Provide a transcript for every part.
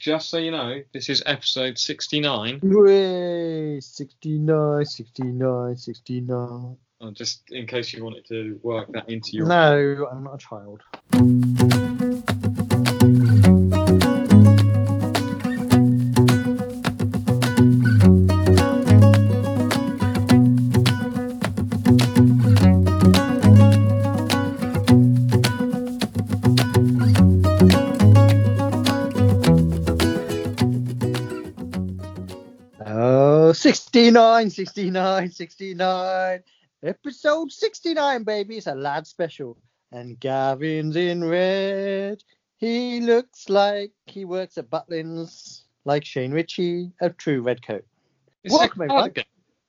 just so you know, this is episode 69. Way 69, 69, 69. Oh, just in case you wanted to work that into your. No, I'm not a child. 69, 69, 69. Episode 69, baby. It's a lad special. And Gavin's in red. He looks like he works at Butlins, like Shane Richie, a true red coat. It's Welcome, a everyone.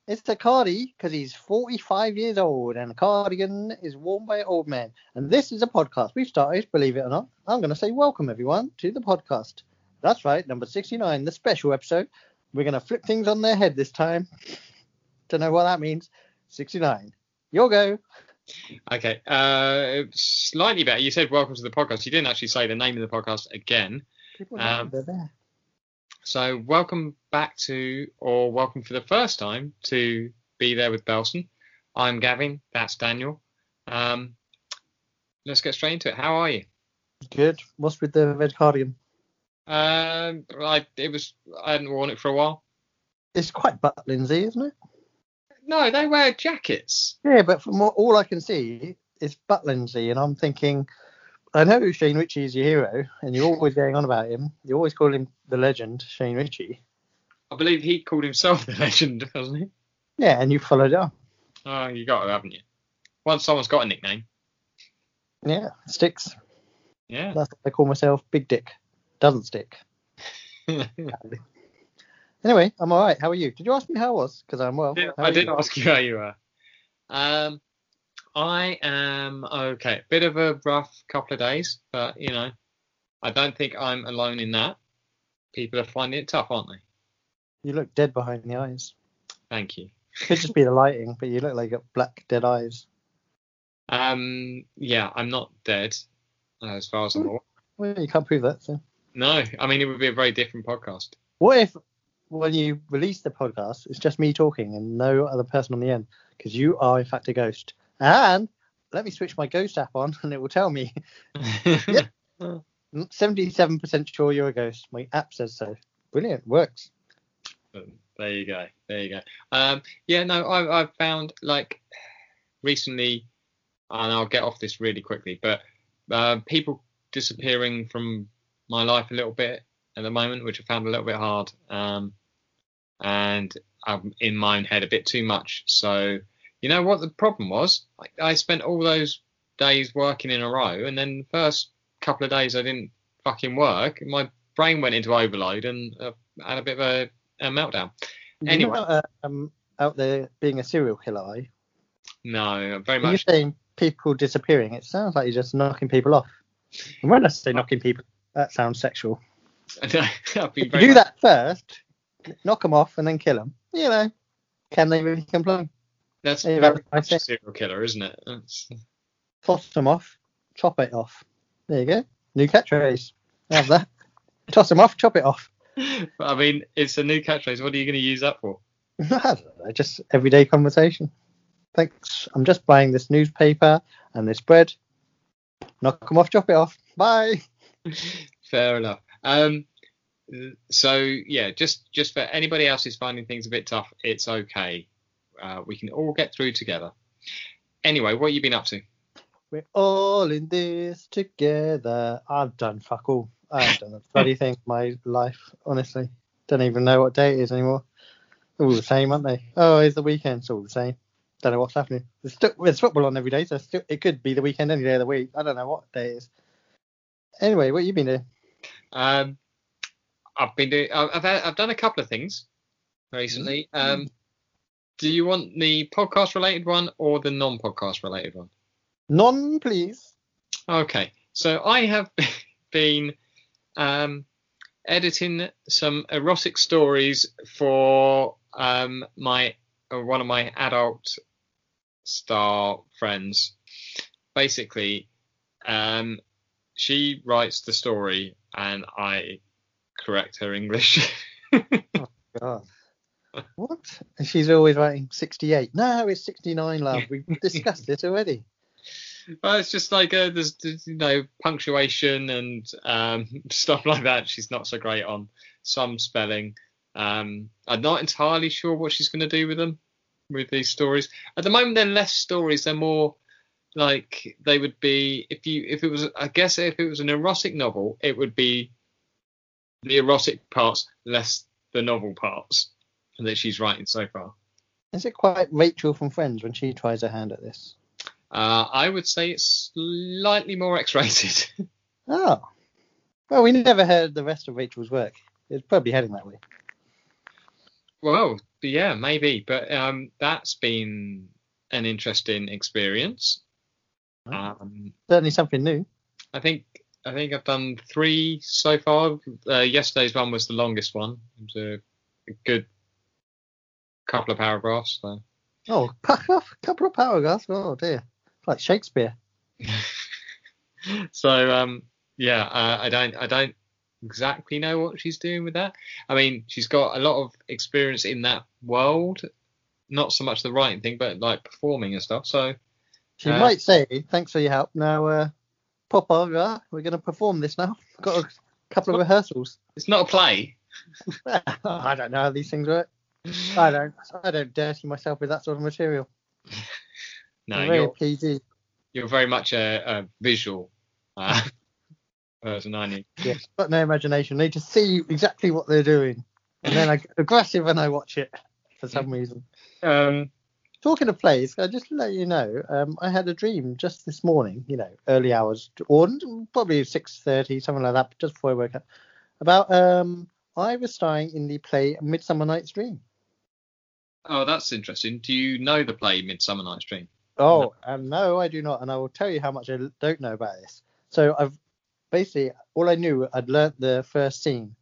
It's the Cardi because he's 45 years old and a cardigan is worn by old men. And this is a podcast we've started, believe it or not. I'm going to say welcome, everyone, to the podcast. That's right, number 69, the special episode. We're going to flip things on their head this time. Don't know what that means. 69. Your go. Okay. Uh, slightly better. You said welcome to the podcast. You didn't actually say the name of the podcast again. People know Um, they're there. So welcome back to, or welcome for the first time to Be There with Belson. I'm Gavin. That's Daniel. Um, let's get straight into it. How are you? Good. What's with the red cardigan? Um, I it was I hadn't worn it for a while. It's quite Butt Butlinsy, isn't it? No, they wear jackets. Yeah, but from what, all I can see, is it's Butlinsy, and I'm thinking, I know Shane Richie is your hero, and you're always going on about him. You always call him the legend, Shane Richie. I believe he called himself the legend, hasn't he? Yeah, and you followed up. Oh, you got it, haven't you? Once someone's got a nickname. Yeah, sticks. Yeah. That's what I call myself, Big Dick. Doesn't stick. Anyway, I'm all right. How are you? Did you ask me how I was? Because I'm well. Yeah, I did you? ask you how you are. Um, I am okay. Bit of a rough couple of days, but you know, I don't think I'm alone in that. People are finding it tough, aren't they? You look dead behind the eyes. Thank you. Could just be the lighting, but you look like you got black dead eyes. Um, yeah, I'm not dead, uh, as far as I'm aware. Well, you can't prove that. So, No, I mean it would be a very different podcast. what if when you release the podcast, it's just me talking and no other person on the end? Because you are in fact a ghost. And let me switch my ghost app on, and it will tell me 77% sure you're a ghost. My app says so. Brilliant, works. There you go. There you go. Um, yeah, no, I, I've found like recently, and I'll get off this really quickly, but uh, people disappearing from my life a little bit at the moment, which I found a little bit hard. Um, and I'm in my own head a bit too much. So, you know what the problem was? I, I spent all those days working in a row, and then the first couple of days I didn't fucking work. My brain went into overload and uh, had a bit of a, a meltdown. You Anyway. know, uh, um, out there being a serial killer, are you? No, very When you're much. saying people disappearing, it sounds like you're just knocking people off. And when I say knocking people, that sounds sexual. You do much- that first, knock them off and then kill them, you know, can they really complain? That's very much a serial killer, isn't it? That's, Toss them off, chop it off. There you go. New catchphrase. Have that. Toss them off, chop it off. but I mean, it's a new catchphrase. What are you going to use that for? I don't know, just everyday conversation. Thanks. I'm just buying this newspaper and this bread. Knock them off, chop it off. Bye. Fair enough. Um, so yeah, just just for anybody else who's finding things a bit tough, it's okay. Uh, we can all get through together. Anyway, what have you been up to? We're all in this together. I've done fuck all. I haven't done a bloody thing in my life, honestly. Don't even know what day it is anymore. All the same, aren't they? Oh, it's the weekend. It's all the same. Don't know what's happening. There's, still, there's football on every day, so still, it could be the weekend any day of the week. I don't know what day it is. Anyway, what you been doing? Um, I've been doing. I've I've, had, I've done a couple of things recently. Um, do you want the podcast related one or the non-podcast related one? None, please. Okay, so I have been um, editing some erotic stories for um, my uh, one of my adult star friends. Basically, um, she writes the story and I correct her English. oh God. What? And she's always writing 68. No, it's 69, love. We've discussed it already. well, it's just like uh, there's, you know punctuation and um, stuff like that. She's not so great on some spelling. Um, I'm not entirely sure what she's going to do with them, with these stories. At the moment, they're less stories. They're more like they would be if you if it was I guess if it was an erotic novel, it would be the erotic parts less the novel parts that she's writing so far. Is it quite Rachel from Friends when she tries her hand at this? Uh, I would say it's slightly more X-rated. Oh. Well, we never heard the rest of Rachel's work. It's probably heading that way. well, yeah, maybe, but um, that's been an interesting experience. Um, Certainly something new. I think I think I've done three so far. Uh, yesterday's one was the longest one. It was a, a good couple of paragraphs. So. Oh, a couple of paragraphs. Oh dear. Like Shakespeare. so um, yeah, uh, I don't I don't exactly know what she's doing with that. I mean, she's got a lot of experience in that world. Not so much the writing thing, but like performing and stuff. So She Uh, might say, "Thanks for your help. Now, uh, pop over. We're going to perform this now. Got a couple of rehearsals." it's not a play. I don't know how these things work. I don't. I don't dirty myself with that sort of material. No, I'm very you're PG. you're very much a, a visual uh, person, aren't you? Yes, but no imagination. Need to see exactly what they're doing, and then I get aggressive when I watch it for some reason. Um, Talking of plays, I just let you know, um, I had a dream just this morning. You know, early hours, or probably six thirty, something like that, just before I woke up, about um, I was starring in the play Midsummer Night's Dream. oh, that's interesting. Do you know the play Midsummer Night's Dream? Oh, um, no, I do not, and I will tell you how much I don't know about this. So I've basically all I knew, I'd learnt the first scene,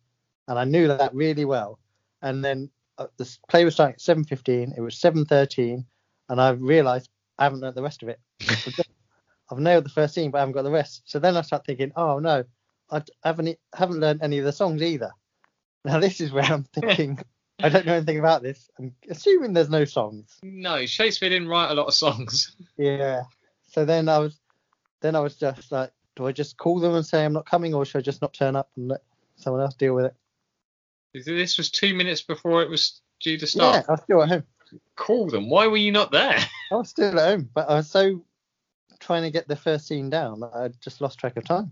and I knew that really well. And then uh, the play was starting at seven fifteen. It was seven thirteen, and I realised I haven't learnt the rest of it. I've nailed the first scene, but I haven't got the rest. So then I start thinking, oh no, I haven't haven't learned any of the songs either. Now this is where I'm thinking. I don't know anything about this. I'm assuming there's no songs. No, Shakespeare didn't write a lot of songs. Yeah. So then I was, then I was just like, do I just call them and say I'm not coming, or should I just not turn up and let someone else deal with it? This was two minutes before it was due to start. Yeah. I was still at home. Call them. Why were you not there? I was still at home, but I was so trying to get the first scene down that I just lost track of time.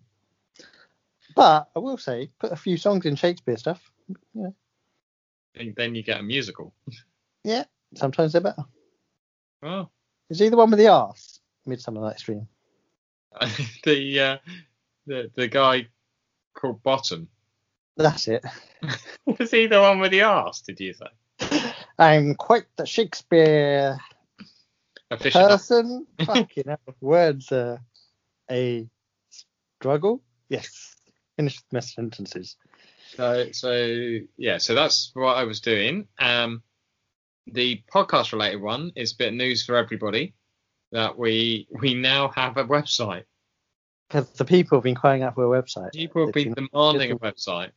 But I will say, put a few songs in Shakespeare stuff. And then you get a musical. Yeah, sometimes they're better. Oh, Is he the one with the arse? Midsummer Night's Dream. the uh, the the guy called Bottom. That's it. Was he the one with the arse? Did you say? I'm quite the Shakespeare Official. person. Fucking hell. Words are a struggle. Yes. Finish my sentences. So, so yeah, so that's what I was doing. Um, the podcast related one is a bit of news for everybody that we we now have a website. Because the people have been crying out for a website. People have been been- demanding a website,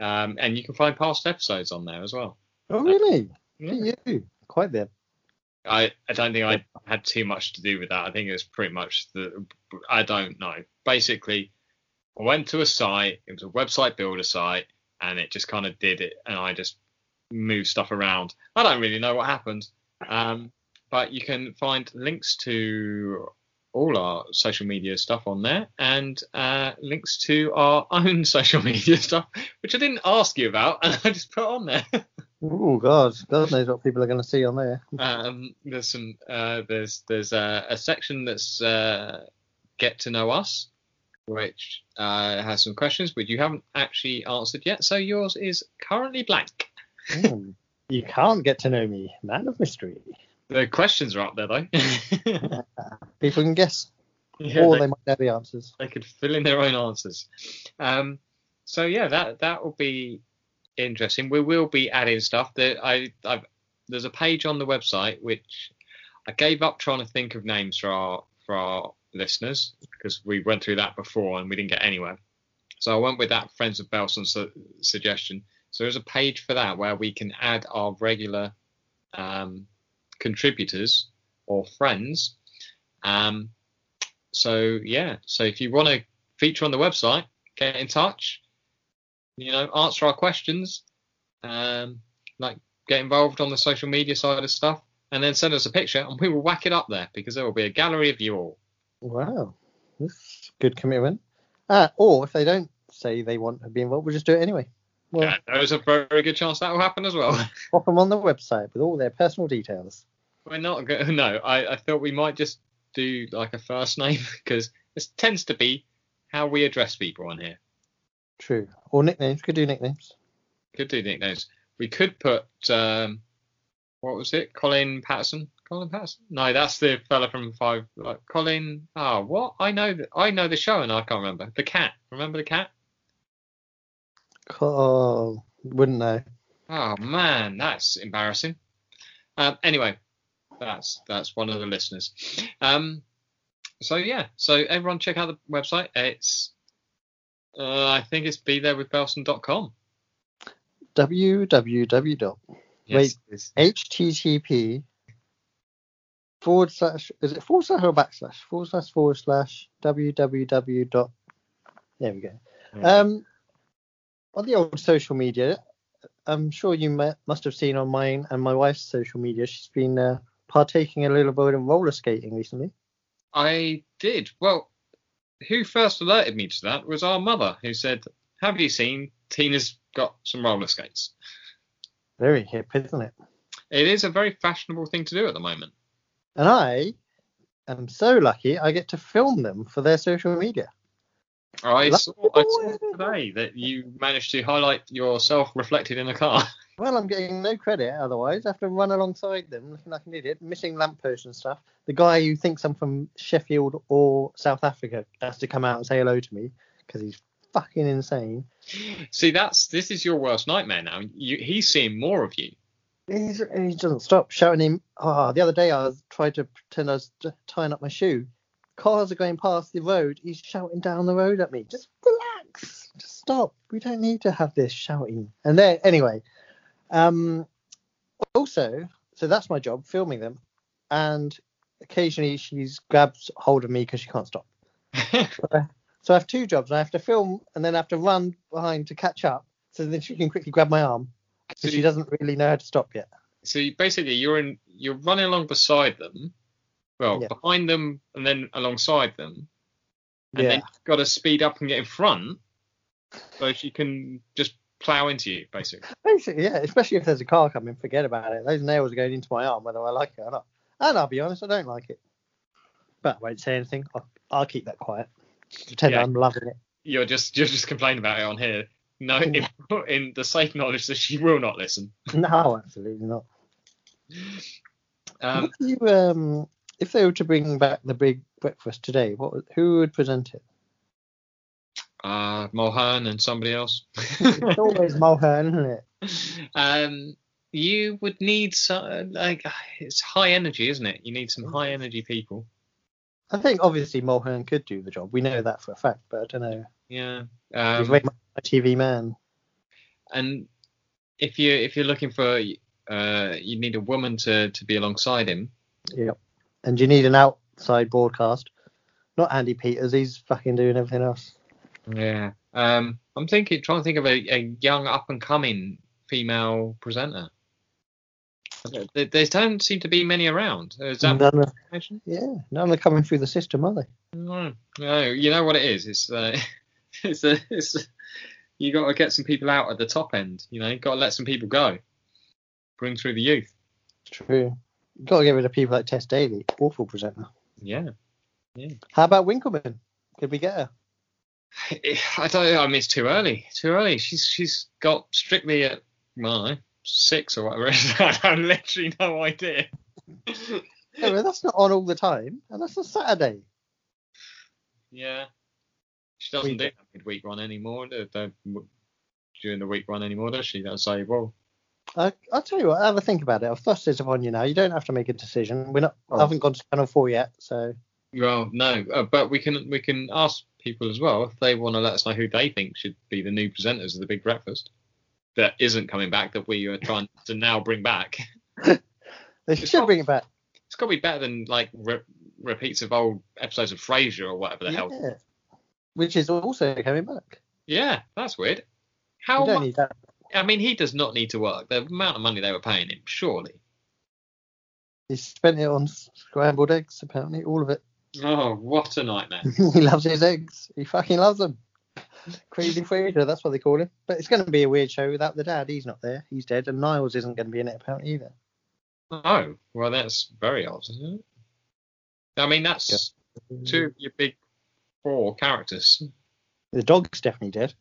um, and you can find past episodes on there as well. Oh, really? Yeah. You quite there. I, I don't think I had too much to do with that. I think it was pretty much the I don't know. Basically, I went to a site. It was a website builder site, and it just kind of did it, and I just moved stuff around. I don't really know what happened, um, but you can find links to all our social media stuff on there, and uh, links to our own social media stuff, which I didn't ask you about, and I just put on there. Oh God, God knows what people are going to see on there. Um, there's some uh, there's there's a, a section that's uh, get to know us, which uh, has some questions which you haven't actually answered yet. So yours is currently blank. Hmm. You can't get to know me, man of mystery. The questions are up there though. People can guess, yeah, or they, they might know the answers. they could fill in their own answers. Um, so yeah, that that will be interesting. We will be adding stuff that I I've there's a page on the website which I gave up trying to think of names for our for our listeners because we went through that before and we didn't get anywhere. So I went with that Friends of Belson su- suggestion. So there's a page for that where we can add our regular um, contributors or friends. Um, so yeah, so if you want to feature on the website, get in touch. You know, answer our questions. Um, like get involved on the social media side of stuff, and then send us a picture, and we will whack it up there because there will be a gallery of you all. Wow, that's good commitment. Uh, or if they don't say they want to be involved, we'll just do it anyway. Well, Yeah, there's a very good chance that will happen as well. pop them on the website with all their personal details. We're not going. No, I, I thought we might just do like a first name because this tends to be how we address people on here. True. Or nicknames. Could do nicknames. Could do nicknames. We could put um, what was it? Colin Patterson. Colin Patterson? No, that's the fella from Five. Like Colin. Ah, what? I know that. I know the show and I can't remember. The cat. Remember the cat? Oh, wouldn't know. Oh man, that's embarrassing. Um, anyway, that's that's one of the listeners. Um, so yeah, so everyone check out the website. It's uh, I think it's be there with Belson.com. www. Yes, it's- http forward slash is it forward slash or backslash forward slash forward slash www dot there we go um on the old social media i'm sure you must have seen on mine and my wife's social media she's been uh, partaking a little bit in roller skating recently I did. Well, who first alerted me to that was our mother, who said, "Have you seen Tina's got some roller skates?" very hip isn't it It is a very fashionable thing to do at the moment. and i am so lucky i get to film them for their social media I saw, I saw today that you managed to highlight yourself reflected in a car. Well, I'm getting no credit otherwise. I have to run alongside them looking like an idiot, missing lampposts and stuff. The guy who thinks I'm from Sheffield or South Africa has to come out and say hello to me because he's fucking insane. See, that's this is your worst nightmare now. You, he's seeing more of you. He's, he doesn't stop shouting him. Oh, the other day I was trying to pretend I was tying up my shoe. Cars are going past the road. He's shouting down the road at me. Just relax. Just stop. We don't need to have this shouting. And then anyway, um, also, so that's my job, filming them, and occasionally she's grabs hold of me because she can't stop. So I have two jobs. I have to film and then I have to run behind to catch up, so then she can quickly grab my arm. so, she doesn't really know how to stop yet. so you- basically, you're in, you're running along beside them, well, Yeah. behind them, and then alongside them, and yeah. then you've got to speed up and get in front, so she can just plow into you, basically. Basically, yeah. Especially if there's a car coming, forget about it. Those nails are going into my arm, whether I like it or not. And I'll be honest, I don't like it. But I won't say anything. I'll, I'll keep that quiet. Pretend Yeah. I'm loving it. You're just you're just complaining about it on here. No, in, in the safe knowledge that she will not listen. No, absolutely not. Um, you, um, if they were to bring back the big breakfast today, what who would present it? Uh, Mulhern and somebody else. It's always Mulhern, isn't it? um, you would need some like it's high energy, isn't it? You need some high energy people. I think obviously Mulhern could do the job. We know that for a fact, but I don't know. Yeah. He's Um, much a TV man. and if you if you're looking for uh, you need a woman to to be alongside him. Yep. And you need an outside broadcast. Not Andy Peters. He's fucking doing everything else. Yeah. Um, I'm thinking, trying to think of a, a young up and coming female presenter. There, there don't seem to be many around. Is that None are, information? yeah, none are coming through the system, are they? No, no. You know what it is? It's uh, it's a, it's a, you got to get some people out at the top end. You know, got to let some people go. Bring through the youth. True. You've got to get rid of people like Tess Daly. Awful presenter. Yeah. Yeah. How about Winkleman? Could we get her? Eh, I don't. I mean, it's too early. Too early. She's she's got strictly at well, know, six or whatever. I have literally no idea. Yeah, but that's not on all the time, and that's a Saturday. yeah. She doesn't do Week- that midweek run anymore. During the week run anymore, does she? That's say, well, I, I'll tell you what. Have a think about it. I've thrust it upon you now. You don't have to make a decision. We're not. Oh. I haven't gone to Channel Four yet, so Well, no, uh, but we can we can ask people as well if they want to let us know who they think should be the new presenters of the Big Breakfast that isn't coming back that we are trying to now bring back. They It's should not- bring it back. It's got to be better than like re- repeats of old episodes of Frasier or whatever the hell. Yeah. Which is also coming back. Yeah, that's weird. How don't much? need that. I mean, he does not need to work. The amount of money they were paying him, surely. He spent it on scrambled eggs, apparently, all of it. Oh, what a nightmare. he loves his eggs. He fucking loves them. Crazy Frasier, that's what they call him. But it's going to be a weird show without the dad. He's not there. He's dead. And Niles isn't going to be in it, apparently, either. oh, well, that's very odd, isn't it? I mean, that's two of your big four characters. The dog's definitely dead.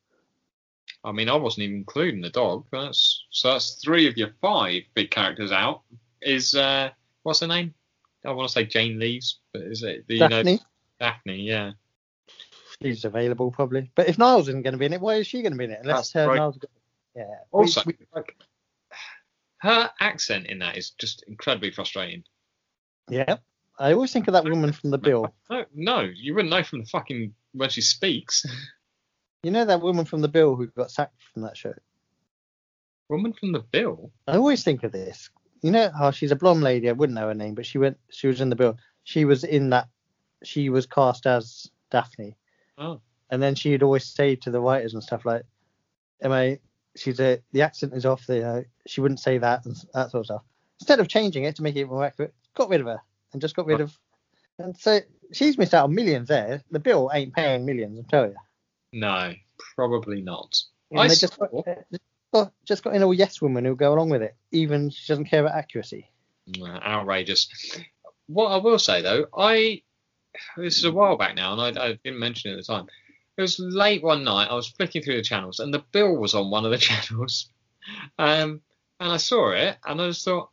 I mean, I wasn't even including the dog. That's so that's three of your five big characters out. Is uh, what's her name? I want to say Jane Leeves, but is it you Daphne, know Daphne? Yeah. she's available, probably. But if Niles isn't going to be in it, why is she going to be in it? Unless That's her right. Niles. Yeah. we- Also, we- like, her accent in that is just incredibly frustrating. yeah. I always think of that woman from the bill. No, no, you wouldn't know from the fucking when she speaks. You know that woman from the bill who got sacked from that show? Woman from the Bill. I always think of this. You know how she's a blonde lady. I wouldn't know her name, but she went. She was in the bill. She was in that. She was cast as Daphne, Oh, and then she'd always say to the writers and stuff like, "Am I?" She's a. The accent is off. The uh, she wouldn't say that and that sort of stuff. Instead of changing it to make it more accurate, got rid of her and just got rid of. And so she's missed out on millions there. The bill ain't paying millions, I tell you. no, probably not. And I they just saw- got, just got in a yes woman who'll go along with it, even she doesn't care about accuracy. Outrageous. What I will say though, I this is a while back now, and I, I didn't mention it at the time. It was late one night. I was flicking through the channels, and the bill was on one of the channels. Um, and I saw it, and I just thought,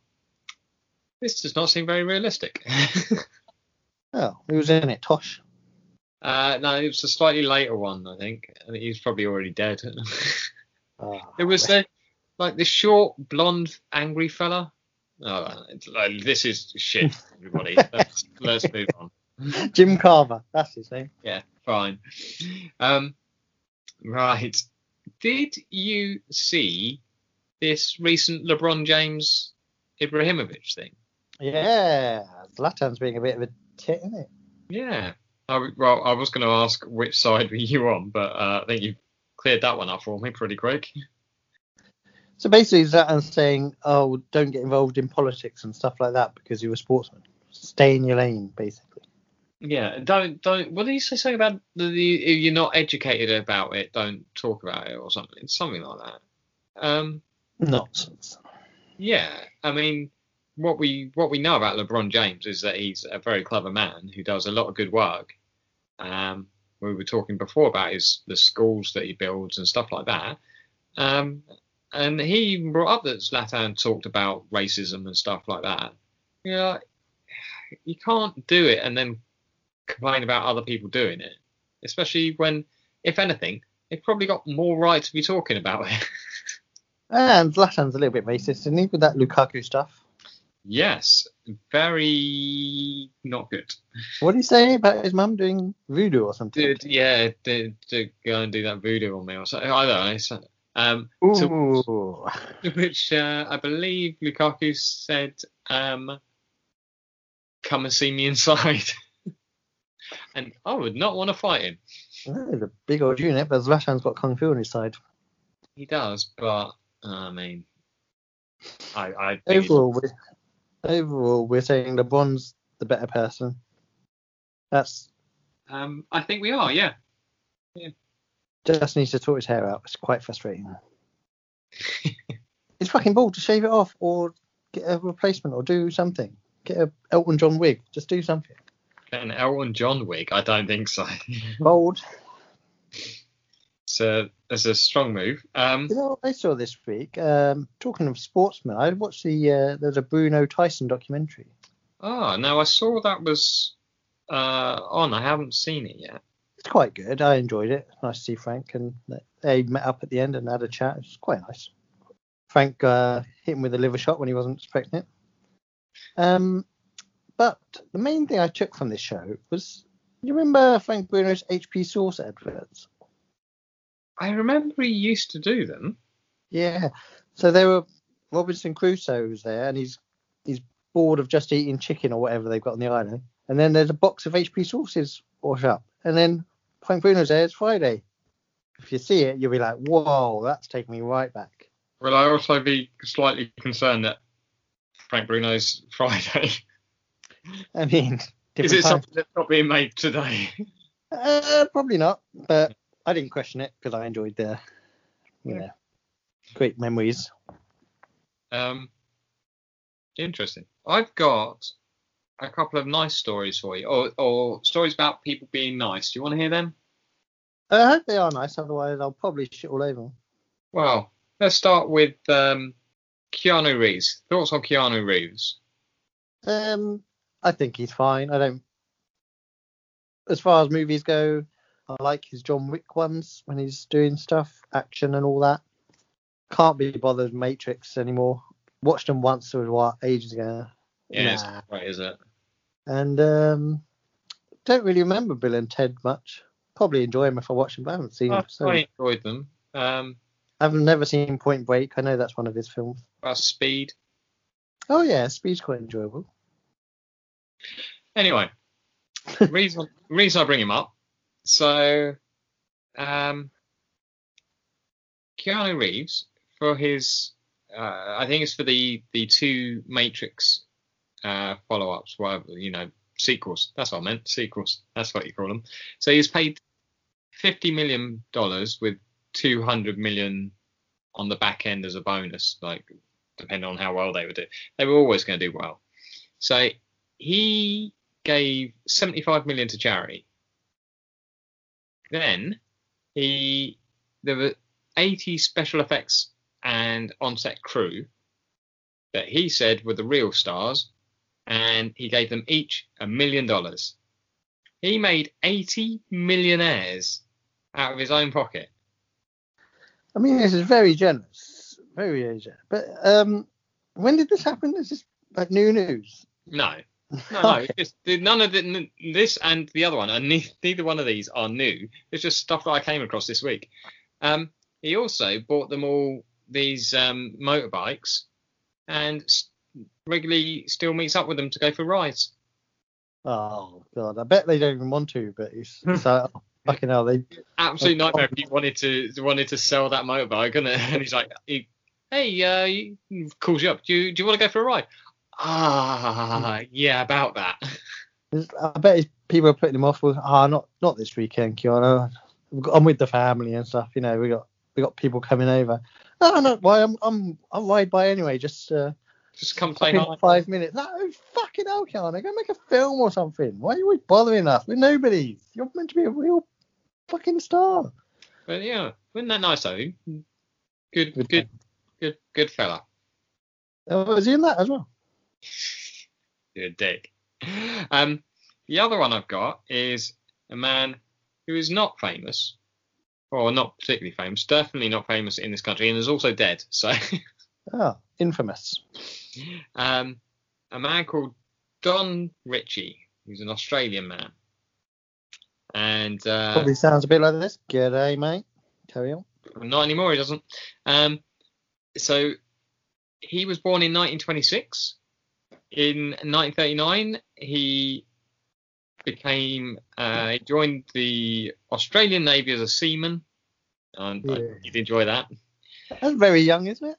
this does not seem very realistic. Oh, who was in it? Tosh. uh, no, it was a slightly later one, I think. I think he's probably already dead. Oh, it was the like the short, blonde, angry fella. Oh, like, this is shit, everybody. let's, let's move on. Jim Carver. That's his name. Yeah, fine. Um, right. Did you see this recent LeBron James Ibrahimovic thing? Yeah, Zlatan's being a bit of a tit, isn't it? Yeah. I, well, I was going to ask which side were you on, but uh, I think you cleared that one up for me pretty quick. So basically, Zlatan's saying, "Oh, don't get involved in politics and stuff like that because you're a sportsman. Stay in your lane, basically." Yeah, don't don't. What did he say something about the, the if you're not educated about it, don't talk about it or something, something like that. Um, Nonsense. Yeah, I mean, what we what we know about LeBron James is that he's a very clever man who does a lot of good work. Um, we were talking before about his the schools that he builds and stuff like that. Um, and he even brought up that Zlatan talked about racism and stuff like that. You know, you can't do it and then complain about other people doing it, especially when, if anything, they've probably got more right to be talking about it. And Zlatan's a little bit racist, isn't he, with that Lukaku stuff? Yes, very not good. What did he say about his mum doing voodoo or something? Did yeah, did, did go and do that voodoo on me or something? I don't know. So, um, to which uh, I believe Lukaku said, um, "Come and see me inside." and I would not want to fight him. Oh, he's a big old unit, but Zlatan's got Kung Fu on his side. He does, but I mean, I, I Overall, overall, we're saying LeBron's the better person. That's um, I think we are, yeah. yeah. just needs to sort his hair out. It's quite frustrating. It's fucking bald to shave it off or get a replacement or do something. Get a Elton John wig. Just do something. An Elton John wig? I don't think so. Bald. So it's a strong move. Um, You know I saw this week? Um, talking of sportsmen, I watched the uh, there's a Bruno Tyson documentary. Oh, no, I saw that was uh, on. I haven't seen it yet. It's quite good. I enjoyed it. Nice to see Frank and they met up at the end and had a chat. It's quite nice. Frank uh, hit him with a liver shot when he wasn't expecting it. Um, but the main thing I took from this show was you remember Frank Bruno's HP Sauce adverts? I remember he used to do them. Yeah. So there were Robinson Crusoe was there, and he's he's bored of just eating chicken or whatever they've got on the island. And then there's a box of HP sauces wash up, and then Frank Bruno's there. It's Friday. If you see it, you'll be like, "Whoa, that's taking me right back." Will I also be slightly concerned that Frank Bruno's Friday? I mean, Is it something that's not being made today? Uh, probably not, but I didn't question it because I enjoyed the, you know, great memories. Um, interesting. I've got a couple of nice stories for you, or, or stories about people being nice. Do you want to hear them? I hope they are nice, otherwise I'll probably shit all over. Well, let's start with um, Keanu Reeves. Thoughts on Keanu Reeves? Um, I think he's fine. I don't. As far as movies go, I like his John Wick ones when he's doing stuff, action and all that. Can't be bothered Matrix anymore. Watched them once or what ages ago. Yeah, Nah. not right, is it? And um, don't really remember Bill and Ted much. Probably enjoy them if I watch them, but I haven't seen I, them. So I enjoyed them. Um, I've never seen Point Break. I know that's one of his films. about Speed. Oh yeah, Speed's quite enjoyable. Anyway, reason reason I bring him up. So, um, Keanu Reeves for his, uh, I think it's for the the two Matrix uh, follow-ups, whatever you know, sequels. That's what I meant, sequels. That's what you call them. So he's paid fifty million dollars with two hundred million on the back end as a bonus, like depending on how well they would do. They were always going to do well. So he gave 75 million to charity. Then he there were 80 special effects and on-set crew that he said were the real stars, and he gave them each a million dollars. He made 80 millionaires out of his own pocket. I mean, this is very generous, very generous. But um, when did this happen? Is this like new news? No, no, no. Okay. It's just, none of the, this and the other one, and ne- neither one of these are new. It's just stuff that I came across this week. Um, he also bought them all these um, motorbikes, and regularly still meets up with them to go for rides. Oh god, I bet they don't even want to. But it's, it's like, oh, fucking hell, they. Absolute nightmare if he wanted to wanted to sell that motorbike, and, and he's like, he, "Hey, uh, he calls you up. Do you do you want to go for a ride?" Ah, yeah, about that. I bet people are putting him off with, ah, not not this weekend, Keanu. I'm with the family and stuff. You know, we got we got people coming over. No, no, why? I'm I'm I'll ride by anyway. Just uh, Just come play in five minutes. No, fucking hell, Keanu, go make a film or something. Why are you always bothering us? We're nobodies. You're meant to be a real fucking star. But yeah, wasn't that nice though? Good, Good good, good, good fella. Oh, was he in that as well? You're a dick. Um, the other one I've got is a man who is not famous, or not particularly famous, definitely not famous in this country, and is also dead. So, Oh, infamous. um, a man called Don Ritchie, who's an Australian man, and uh, Probably sounds a bit like this. G'day, mate. Carry on. Not anymore, he doesn't. Um, so he was born in 1926. In 1939, he became uh, he joined the Australian Navy as a seaman. And Yeah. you'd enjoy that. That's very young, isn't it?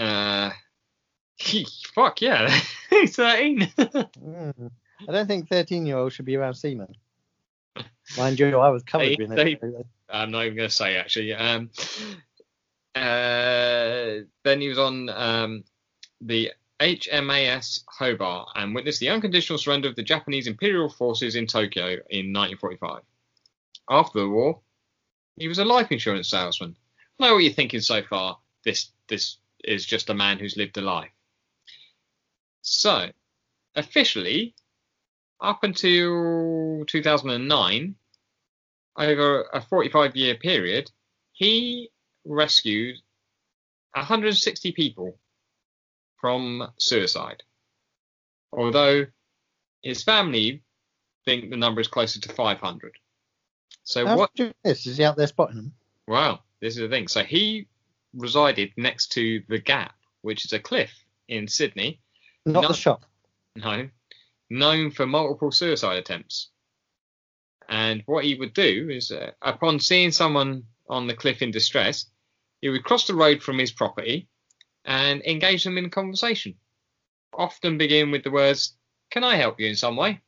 Uh, fuck yeah, he's 13. Mm. I don't think 13 year olds should be around seamen. Mind you, I was covered in it. I'm not even going to say actually. Um, uh, then he was on um, the HMAS Hobart and witnessed the unconditional surrender of the Japanese Imperial forces in Tokyo in 1945. After the war, he was a life insurance salesman. I know what you're thinking so far. This this is just a man who's lived a life. So, officially, up until 2009, over a 45 year period, he rescued 160 people from suicide. Although His family think the number is closer to 500. So How what? do? Is he out there spotting them? Wow, this is the thing. So he resided next to the Gap, which is a cliff in Sydney. Not No. the shop. No, known for multiple suicide attempts. And what he would do is, uh, upon seeing someone on the cliff in distress, he would cross the road from his property and engage them in conversation. Often begin with the words, "Can I help you in some way?"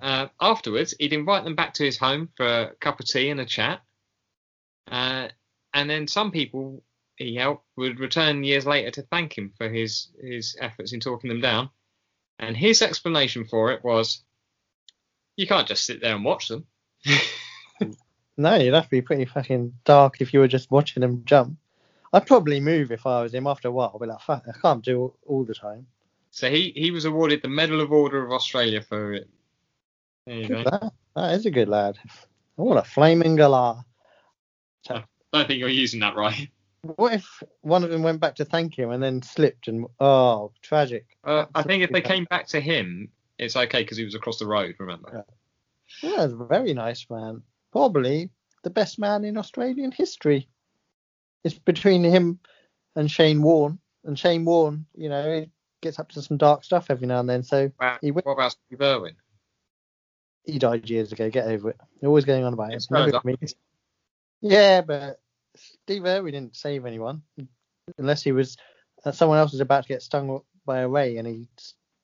Uh, afterwards, he'd invite them back to his home for a cup of tea and a chat. Uh, and then some people he helped would return years later to thank him for his his efforts in talking them down. And his explanation for it was, you can't just sit there and watch them. No, you'd have to be pretty fucking dark if you were just watching them jump. I'd probably move if I was him after a while. I'd be like, fuck, I can't do it all the time. So he, he was awarded the Medal of Order of Australia for it. There you Good go. lad. That is a good lad. What a flaming galah. I don't think you're using that right. What if one of them went back to thank him and then slipped and oh, tragic. Uh, I think if they came back to him, it's okay because he was across the road. Remember? Yeah, a very nice man. Probably the best man in Australian history. It's between him and Shane Warne. And Shane Warne, you know, he gets up to some dark stuff every now and then. So Wow. He went- What about Steve Irwin? he died years ago. Get over it. They're always going on about it. It's Never fair Yeah, but Steve Irwin didn't save anyone unless he was uh, someone else was about to get stung by a ray and he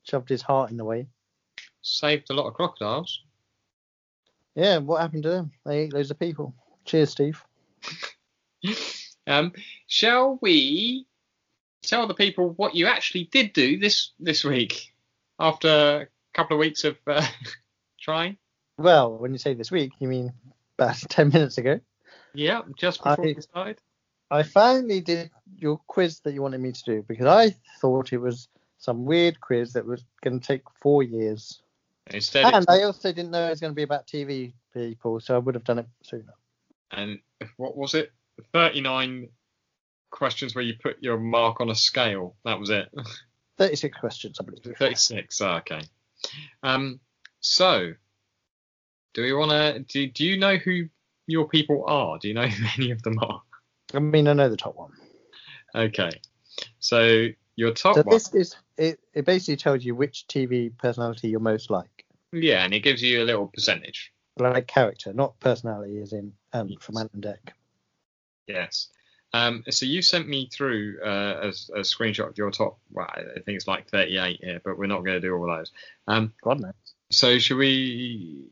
shoved his heart in the way. Saved a lot of crocodiles. Yeah, what happened to them? They ate loads of people. Cheers, Steve. Um, shall we tell the people what you actually did do this this week after a couple of weeks of uh, trying? Well, when you say this week, you mean about 10 minutes ago. Yeah, just before I- we started. I finally did your quiz that you wanted me to do because I thought it was some weird quiz that was going to take four years. Instead, And I also didn't know it was going to be about TV people, so I would have done it sooner. and what was it? 39 questions where you put your mark on a scale. That was it. 36 questions, I believe. 36. Oh, okay. Um, so, do we want to? Do, do you know who your people are? Do you know who any of them are? I mean, I know the top one. Okay. So your top So one, this is it. It basically tells you which TV personality you're most like, yeah, and it gives you a little percentage. like character, not personality, as in um, from Ant and Dec. Yes. Um, so you sent me through uh, a, a screenshot of your top. Well, I think it's like 38 here, but we're not going to do all those. Um, God knows. so should we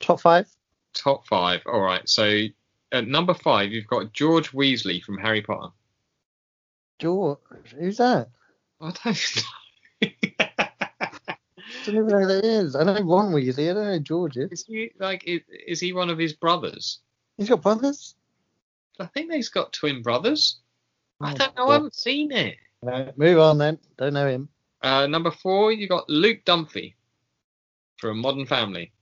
Top five. top five? All right. So at number five, you've got George Weasley from Harry Potter. George, who's that? I don't know. I don't even know who that is. I know Ron Weasley. I don't know who George is. is he like? Is, is he one of his brothers? He's got brothers. I think he's got twin brothers. I Oh, don't know. I haven't seen it. Move on then. Don't know him. Uh, number four, you got Luke Dunphy from Modern Family.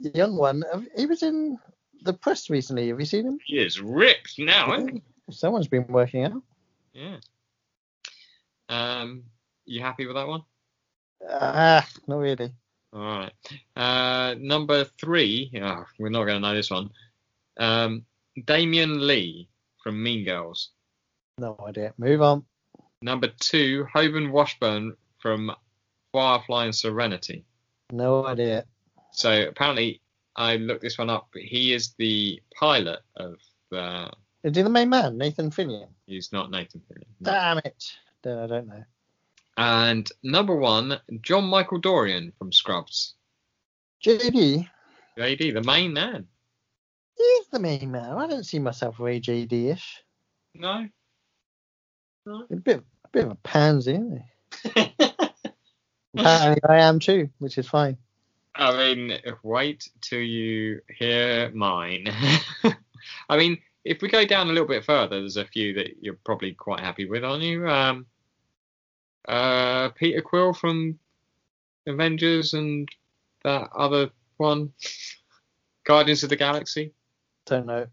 The young one. He was in the press recently. Have you seen him? He is ripped now, isn't he? Someone's been working out. Yeah. Um, you happy with that one? Ah, not really. All right. Uh, number three. Oh, we're not going to know this one. Um, Damian Leigh from Mean Girls. No idea. Move on. Number two, Hoban Washburn from Firefly and Serenity. No idea. So apparently, I looked this one up. He is the pilot of. Uh, Is he the main man, Nathan Fillion? he's not Nathan Fillion. no. Damn it. I don't know. And number one, John Michael Dorian from Scrubs. JD. JD, the main man. He's the main man. I don't see myself very JD-ish. No. A bit, a bit of a pansy, isn't he? Apparently I am too, which is fine. I mean, wait till you hear mine. I mean, if we go down a little bit further, there's a few that you're probably quite happy with, aren't you? Um, uh, Peter Quill from Avengers and that other one, Guardians of the Galaxy. Don't know.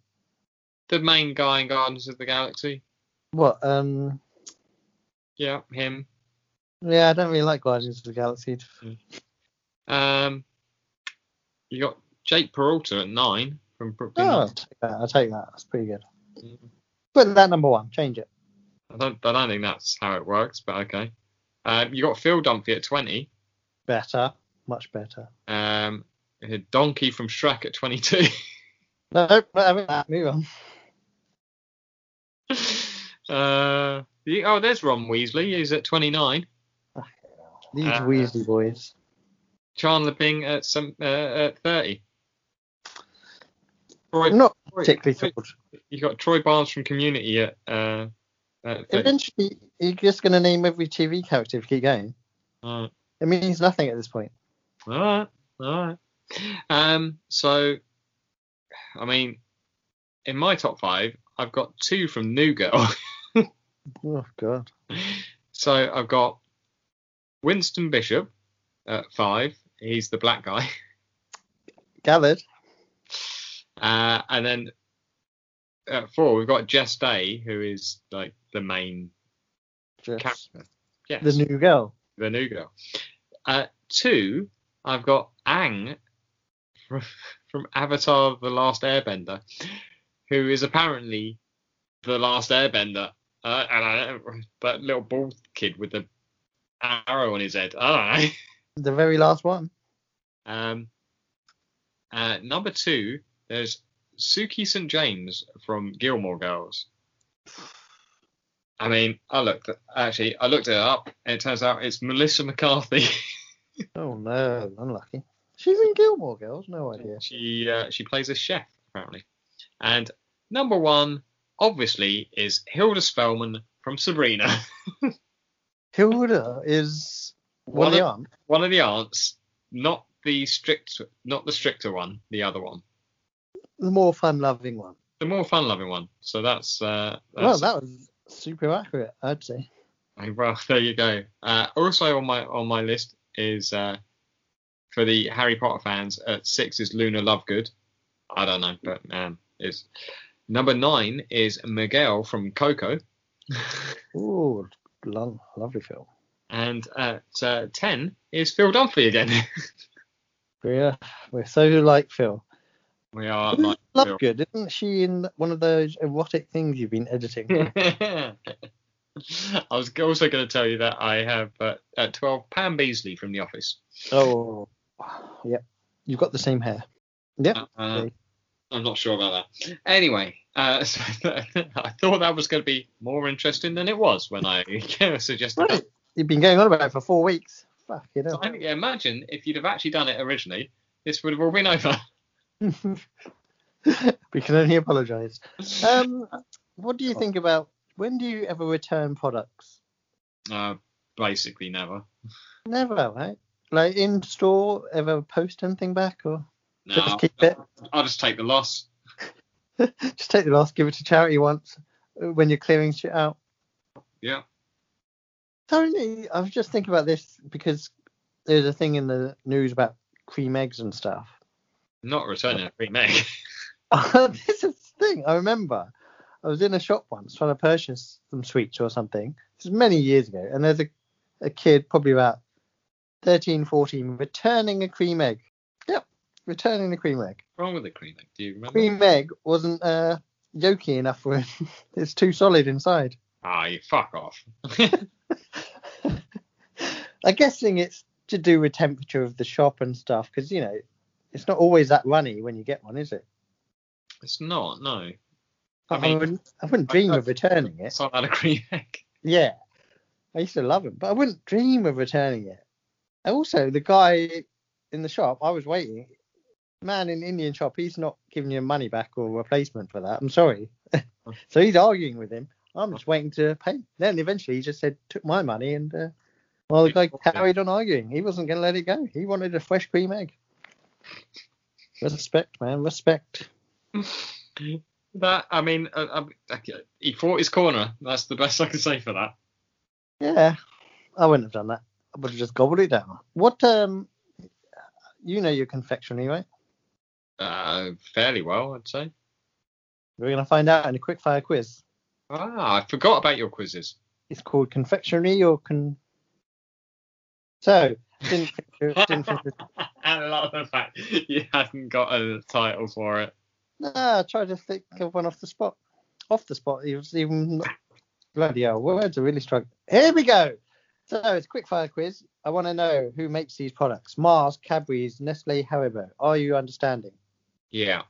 The main guy in Guardians of the Galaxy. What? Um. Yeah, him. Yeah, I don't really like Guardians of the Galaxy. Um, you got Jake Peralta at nine from Brooklyn. Oh, I'll take that. I'll take that. That's pretty good. Mm. Put that number one. Change it. I don't, I don't think that's how it works, but okay. Um, you got Phil Dunphy at 20. Better. Much better. Um, a Donkey from Shrek at 22. No, not having that. Move on. uh, the- oh, there's Ron Weasley. He's at 29. These Uh, Weasley boys. Chandler Bing at some uh, at 30. Troy, not Troy- particularly Troy- thrilled. you got Troy Barnes from Community at, uh, at Eventually, you're just going to name every TV character if you keep going. It means nothing at this point. alright, alright. Um, so, I mean, in my top five, I've got two from New Girl. Oh, God. So I've got Winston Bishop at five. He's the black guy. Gathered. Uh, and then at four, we've got Jess Day, who is like the main Just character. Yes, the new girl. the new girl. At two, I've got Aang from, from Avatar: The Last Airbender, who is apparently the last Airbender. Uh, and I that little bald kid with the arrow on his head. I don't know. The very last one. Um, uh, number two, there's Sookie St. James from Gilmore Girls. I mean, I looked at, actually, I looked it up, and it turns out it's Melissa McCarthy. Oh, no. Unlucky. She's in Gilmore Girls. No idea. she uh, she plays a chef apparently. And number one, obviously, is Hilda Spellman from Sabrina. Hilda is one One of the of- aunt. one of the aunts, not the strict, not the stricter one, the other one, The more fun-loving one. the more fun-loving one. So that's uh, Well, that was super accurate, I'd say. Well, there you go. Uh, also on my on my list is uh, for the Harry Potter fans at six is Luna Lovegood. I don't know, but um, is number nine is Miguel from Coco, Ooh, lo- lovely film. and at uh, ten is Phil Dunphy again. We're, we're so like Phil. we are like Love Phil. isn't she in one of those erotic things you've been editing? I was also going to tell you that I have uh, at twelve Pam Beesly from The Office. oh, yep. You've got the same hair. Yep. Uh, Okay. I'm not sure about that. Anyway, uh, so I thought that was going to be more interesting than it was when I suggested Right. You've been going on about it for four weeks. Fuck it that. I think, imagine if you'd have actually done it originally, this would have all been over. we can only apologise. Um, what do you think about when do you ever return products? Uh, basically, never. Never, right? Like in store, ever post anything back or No, just keep it? I'll just take the loss. just take the loss, give it to charity once uh, when you're clearing shit out. Yeah. Tony, I was just thinking about this because there's a thing in the news about cream eggs and stuff. Not returning a cream egg. this is the thing. I remember I was in a shop once trying to purchase some sweets or something. This is many years ago, and there's a, a kid, probably about 13, 14, returning a cream egg. Yep, returning the cream egg. What's wrong with the cream egg? Do you remember? Cream egg wasn't uh, yolky enough for him. it's too solid inside. Ah, you fuck off. I'm guessing it's to do with temperature of the shop and stuff, because you know it's not always that runny when you get one, is it? it's not. No. I, I mean, wouldn't, I wouldn't dream I- of returning it. It's not had a cream egg. Yeah, I used to love them, but I wouldn't dream of returning it. And also, the guy in the shop, I was waiting. Man in Indian shop, he's not giving you money back or replacement for that. I'm sorry. so he's arguing with him. I'm just waiting to pay. Then eventually he just said, took my money, and uh, well, the guy carried on arguing. He wasn't going to let it go. He wanted a fresh cream egg. Respect, man, respect. That I mean, uh, uh, he fought his corner. That's the best I can say for that. Yeah, I wouldn't have done that. Would have just gobbled it down. What um, you know your confectionery, right? Uh, fairly well, I'd say. We're gonna find out in a quick fire quiz. Ah, I forgot about your quizzes. It's called confectionery or con So didn't didn't. I love the fact you hadn't got a title for it. No, I tried to think of one off the spot. Off the spot, he was even bloody hell. Words are really struggling. Here we go. So it's a quick fire quiz. I want to know who makes these products. Mars, Cadbury's, Nestle, Haribo. Are you understanding? Yeah.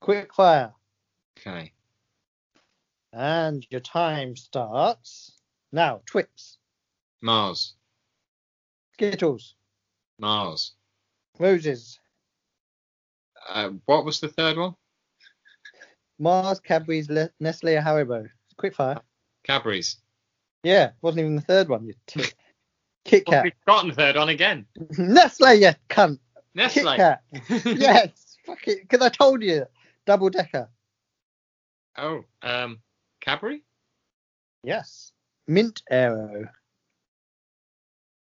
Quick fire. Okay. And your time starts now. Twix, Mars. Skittles, Mars. Roses, Uh, what was the third one? Mars, Cadbury's, Le- Nestle, or Haribo. Quick fire. Cadbury's. Yeah, wasn't even the third one. You t- Kit Kat. we've forgotten the third one again. Nestle, you cunt. Nestle. Kit Kat. yes, fuck it. Because I told you. Double decker. oh, um, Cadbury? Yes. Mint Aero.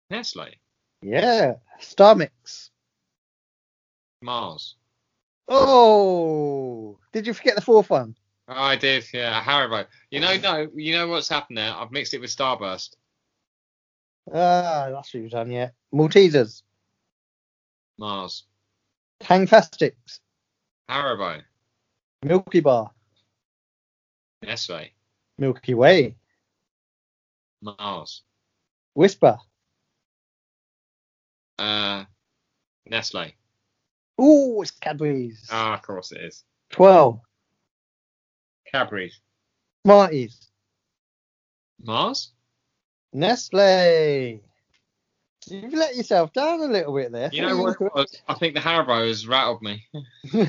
Nestle. Yeah. Star Mix. Mars. Oh, did you forget the fourth one? Oh, I did, yeah. Haribo. You know, no, you know what's happened there? I've mixed it with Starburst. Ah, that's what you've done, yeah. Maltesers. Mars. Tangfastics. Haribo. Milky Bar. Nestle. Milky Way. Mars. Wispa. Uh, Nestle. Ooh, it's Cadbury's. Ah, of course it is. 12. Cadbury's. Smarties. Mars? Nestle. You've let yourself down a little bit there. You know what? I think the Haribo has rattled me.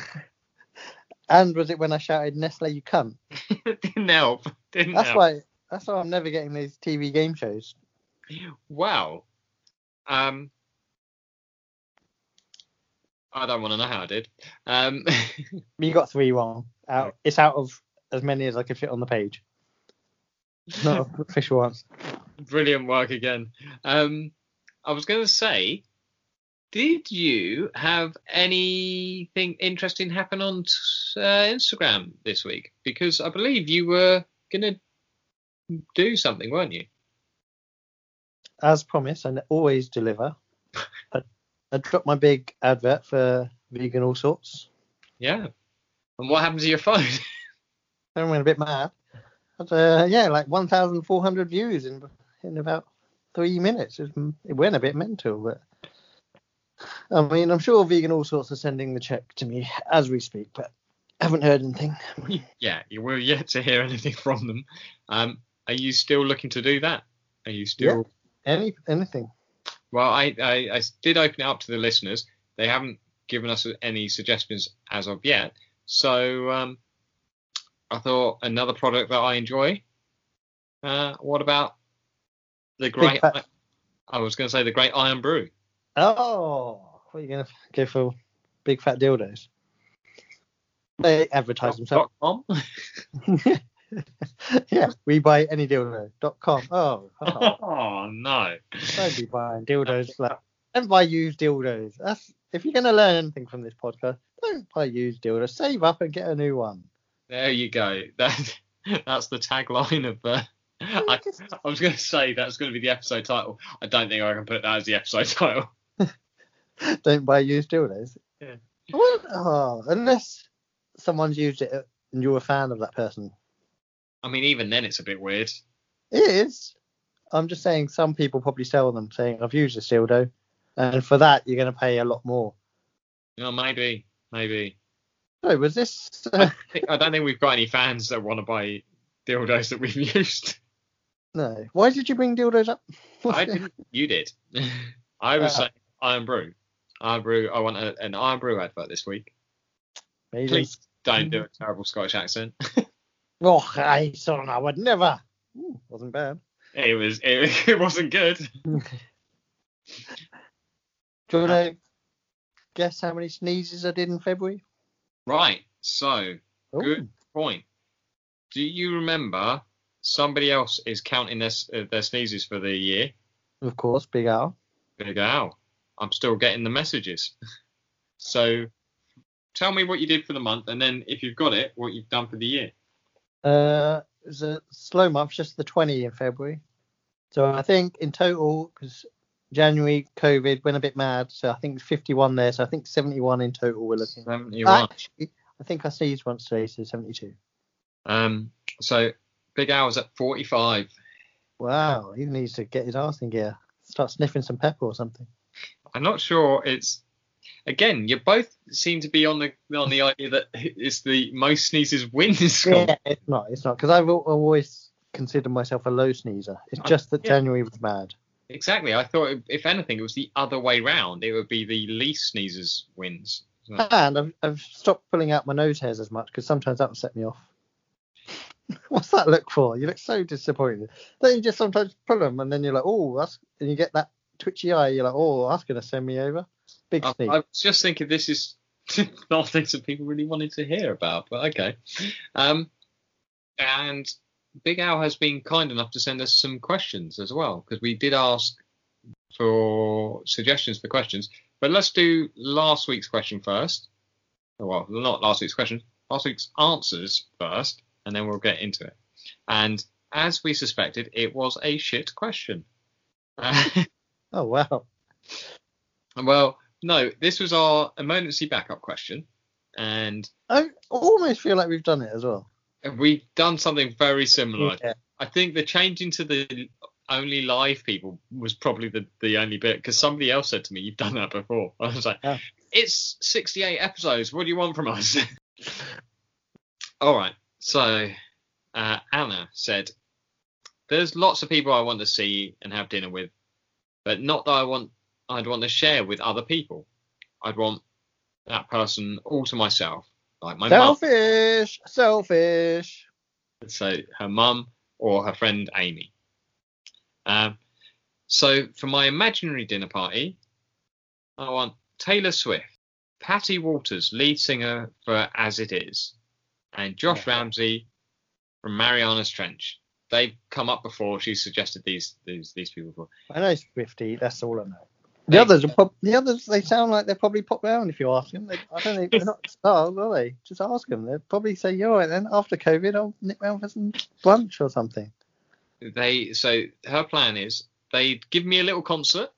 and was it when I shouted Nestle, you cunt? Didn't help. Didn't That's help. why. That's why I'm never getting these TV game shows. Wow. Um, I don't want to know how I did. Um, You got three wrong. Out. It's out of as many as I could fit on the page. Not official ones. brilliant work again. Um, I was going to say, did you have anything interesting happen on uh, Instagram this week? Because I believe you were going to do something, weren't you? As promised, and always deliver. I, I dropped my big advert for vegan all sorts. Yeah. And what happened to your phone? I went a bit mad. But, uh, yeah, like 1,400 views in in about three minutes. It, it went a bit mental, but I mean, I'm sure vegan all sorts are sending the check to me as we speak, but haven't heard anything. yeah, you were yet to hear anything from them. Um, are you still looking to do that? Are you still? Any anything? Well, I, I, I did open it up to the listeners. They haven't given us any suggestions as of yet. So um, I thought another product that I enjoy. Uh, what about the great? fat- I was going to say the great Irn-Bru. Oh, what are you gonna go for? Big fat dildos? They advertise themselves. com. yeah, we buy any dildo. Dot com. Oh, oh, oh no! don't be buying dildos. Like, don't buy used dildos. That's if you're gonna learn anything from this podcast, don't buy used dildos. Save up and get a new one. There you go. That that's the tagline of uh, the. I, I was going to say that's going to be the episode title. I don't think I can put that as the episode title. don't buy used dildos. Yeah. What? Oh, unless someone's used it and you're a fan of that person. I mean, even then, it's a bit weird. It is. I'm just saying some people probably sell them saying I've used this dildo, and for that you're going to pay a lot more. You know, maybe, maybe. So was this? I, Uh, think, I don't think we've got any fans that want to buy dildos that we've used. no. Why did you bring dildos up? I didn't. You did. I was Uh, saying Irn-Bru. Iron Brew. I want a, an Irn-Bru advert this week. Please don't do a terrible Scottish accent. Oh, I son, I would never. Ooh, wasn't bad. It was. It, it wasn't good. Do you want to guess how many sneezes I did in February? Right. So Oh, Good. point. Do you remember somebody else is counting their uh, their sneezes for the year? Of course, Big Al. Big Al. I'm still getting the messages. So tell me what you did for the month, and then if you've got it, what you've done for the year. Uh, it was a slow month, just the 20 in February. So I think in total, because January COVID went a bit mad, so I think 51 there. So I think 71 in total we're looking. 71. Actually, I think I sneezed once today, so 72. Um, so Big Al's at 45. Wow, he needs to get his arse in gear. Start sniffing some pepper or something. I'm not sure it's. Again, you both seem to be on the on the idea that it's the most sneezes wins. Yeah, it's not. It's not because I've always considered myself a low sneezer. It's just that yeah. January was mad. Exactly. I thought if anything, it was the other way round. It would be the least sneezes wins. So- And I've, I've stopped pulling out my nose hairs as much because sometimes that will set me off. What's that look for? You look so disappointed. Don't you just sometimes pull them and then you're like, oh, that's, and you get that twitchy eye. You're like, oh, that's going to send me over. Big I, sneeze. I was just thinking this is not things that people really wanted to hear about, but okay. Um, and Big Al has been kind enough to send us some questions as well because we did ask for suggestions for questions. But let's do last week's question first. Well, not last week's question, last week's answers first, and then we'll get into it. And as we suspected, it was a shit question. oh, wow. Well, no, this was our emergency backup question, and I almost feel like we've done it as well. We've done something very similar. Yeah. I think the change into the only live people was probably the, the only bit because somebody else said to me, "You've done that before." I was like, Yeah. "It's 68 episodes. What do you want from us?" All right. So uh, Anna said, "There's lots of people I want to see and have dinner with, but not that I want. I'd want to share with other people. I'd want that person all to myself, like my mum. Selfish. Selfish. So her mum or her friend Amy. Um, so for my imaginary dinner party, I want Taylor Swift, Patty Walters, lead singer for As It Is, and Josh Yeah. Ramsay from Marianas Trench. They've come up before. She suggested these these these people before. I know Swifty. That's all I know. The others are prob- the others. They sound like they're probably pop round if you ask them. They, I don't think they're not stars, are they? Just ask them. They'll probably say, "You're right then." After COVID, I'll nip round for some brunch or something. They so her plan is they'd give me a little concert,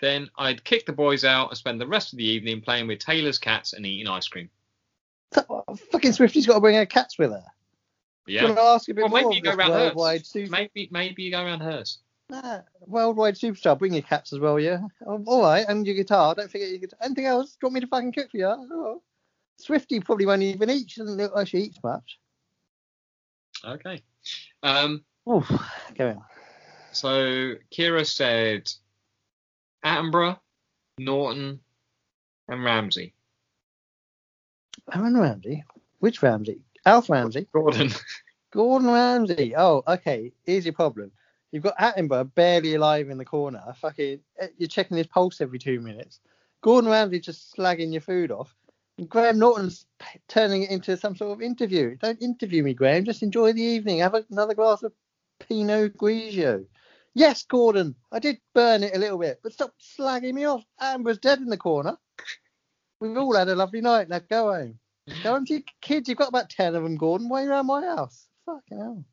then I'd kick the boys out and spend the rest of the evening playing with Taylor's cats and eating ice cream. So, uh, fucking Swifty's got to bring her cats with her. Yeah. Ask a bit Well, maybe you go around hers. Maybe maybe you go around hers. Nah, worldwide superstar. Bring your cats as well, yeah. Oh, all right, and your guitar. Don't forget your guitar. Anything else? Do you want me to fucking cook for you? Oh. Swifty probably won't even eat. She doesn't look like she eats much. Okay. Um. Oof, go on. So Kira said Attenborough, Norton, and Ramsey. Aaron Ramsey. Which Ramsey? Alf Ramsey. Gordon. Gordon Ramsay. Oh, okay. Here's your problem. You've got Attenborough barely alive in the corner. Fucking, eh, you're checking his pulse every two minutes. Gordon Ramsay just slagging your food off. And Graham Norton's turning it into some sort of interview. Don't interview me, Graham. Just enjoy the evening. Have another glass of Pinot Grigio. Yes, Gordon. I did burn it a little bit, but stop slagging me off. Attenborough's dead in the corner. We've all had a lovely night. Now go home. Go home to kids. You've got about ten of them, Gordon. Why are you around my house? Fucking hell.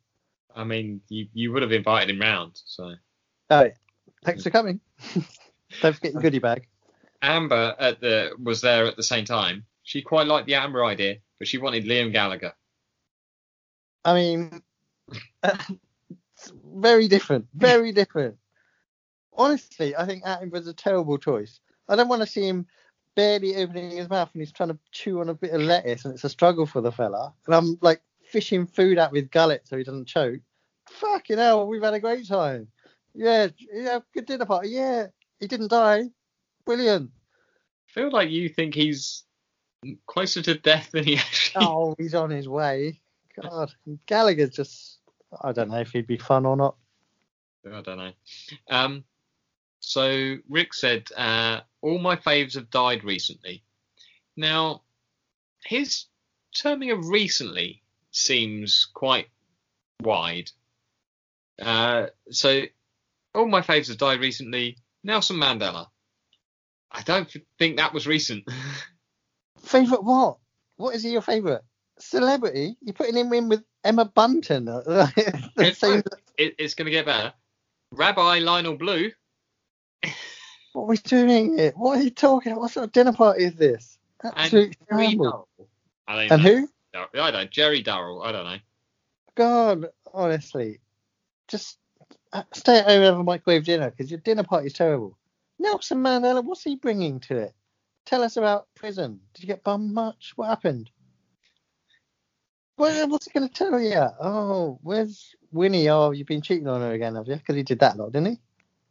I mean, you you would have invited him round. So Oh. Thanks for coming. Don't forget your goodie bag. Amber at the was there at the same time. She quite liked the Amber idea, but she wanted Liam Gallagher. I mean, uh, it's very different. Very different. Honestly, I think Attenborough's a terrible choice. I don't want to see him barely opening his mouth and he's trying to chew on a bit of lettuce and it's a struggle for the fella. And I'm like fishing food out with gullet so he doesn't choke. Fucking hell, we've had a great time. Yeah, yeah, good dinner party. Yeah, he didn't die. Brilliant. I feel like you think he's closer to death than he actually. Oh, he's on his way. God, Gallagher's just. I don't know if he'd be fun or not. I don't know. Um, so Rick said, uh, all my faves have died recently. Now, his terming of recently seems quite wide. Uh, so all my faves have died recently. Nelson Mandela. I don't think that was recent. Favorite what? What is he your favorite? Celebrity? You're putting him in with Emma Bunton. It's same. it, it's going to get better. Rabbi Lionel Blue. What are we doing here? What are you talking about? What sort of dinner party is this? Absolute and Jerry I don't And know. I don't. Jerry Darrell. I don't know. God, honestly, just uh, stay at home and have a microwave dinner because your dinner party's terrible. Nelson Mandela, what's he bringing to it? Tell us about prison. Did you get bummed much? What happened? What, what's he going to tell you? Oh, where's Winnie? Oh, you've been cheating on her again, have you? Because he did that a lot, didn't he?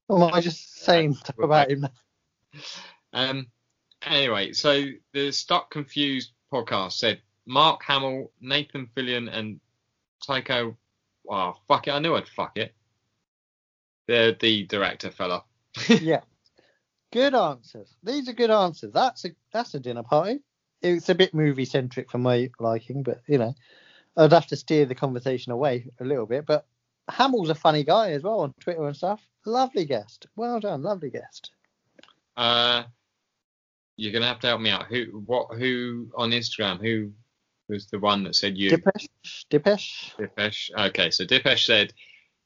Or am I just saying stuff about him? Um. Anyway, so the Stuck Confused podcast said Mark Hamill, Nathan Fillion, and Taika. Wow, fuck it. I knew I'd fuck it. The the director fella. yeah. Good answers. These are good answers. That's a that's a dinner party. It's a bit movie centric for my liking, but you know, I'd have to steer the conversation away a little bit. But Hamill's a funny guy as well on Twitter and stuff. Lovely guest. Well done, lovely guest. Uh, you're gonna have to help me out. Who? What? Who on Instagram? Who was the one that said you? Dipesh, Dipesh. Dipesh. Okay, so Dipesh said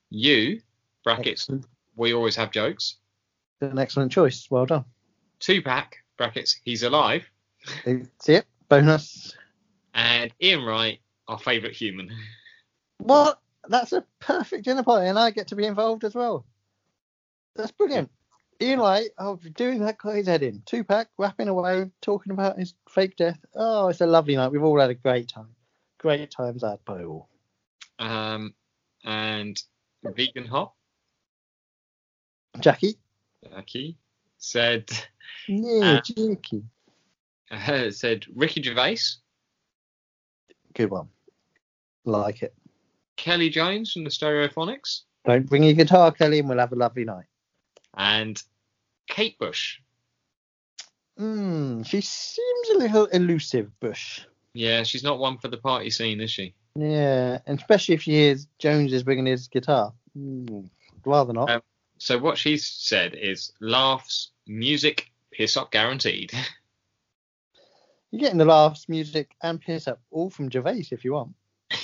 you brackets. Excellent. We always have jokes. An excellent choice. Well done. Tupac brackets. He's alive. See it? Bonus. And Ian Wright, our favourite human. What? That's a perfect dinner party, and I get to be involved as well. That's brilliant. Ian White, I'll be doing that, got his head in. Tupac, rapping away, talking about his fake death. Oh, it's a lovely night. We've all had a great time. Great times at Bowl. Um, and Vegan Hop, Jackie? Jackie, said Yeah, Uh, Jackie. uh, said Ricky Gervais, Good one. Like it. Kelly Jones from the Stereophonics, Don't bring your guitar, Kelly, and we'll have a lovely night. and Kate Bush. Hmm, she seems a little elusive, Bush. Yeah, she's not one for the party scene, is she? Yeah, and especially if she hears Jones is bringing his guitar. Hmm, rather not. Um, So what she's said is laughs, music, piss up guaranteed. You're getting the laughs, music, and piss up all from Gervais if you want.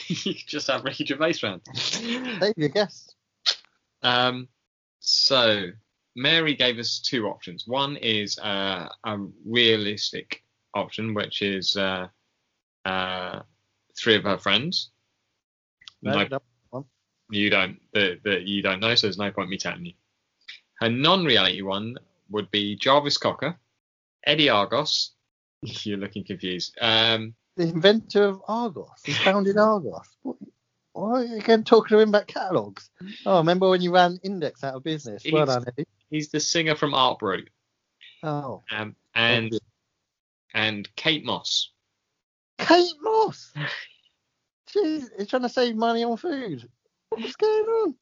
you just have Ricky Gervais round. Save your guests. Um, so Mary gave us two options. One is uh, a realistic option, which is uh, uh, three of her friends. No, No. no. You don't that you don't know, so there's no point me telling you. Her non-reality one would be Jarvis Cocker, Eddie Argos. You're looking confused. Um, The inventor of Argos. He founded Argos. What, why are you again talking to him about catalogues? Oh, remember when you ran Index out of business? Well done, Eddie. He's the singer from Art Brut. Oh. Um, and and Kate Moss. Kate Moss. Jeez, he's trying to save money on food. What's going on?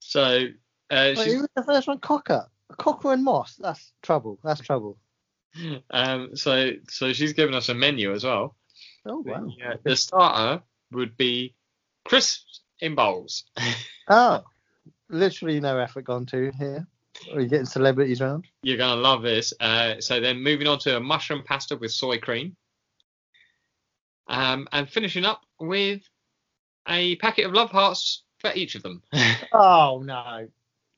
So uh, Wait, who was the first one? Cocker. Cocker and Moss. That's trouble. That's trouble. Um, so so she's given us a menu as well. Oh, wow. The, uh, the starter would be crisps in bowls. Oh, literally no effort gone to here. Are you getting celebrities round? You're gonna love this. Uh, so then moving on to a mushroom pasta with soy cream. Um, and finishing up with a packet of love hearts for each of them. Oh no,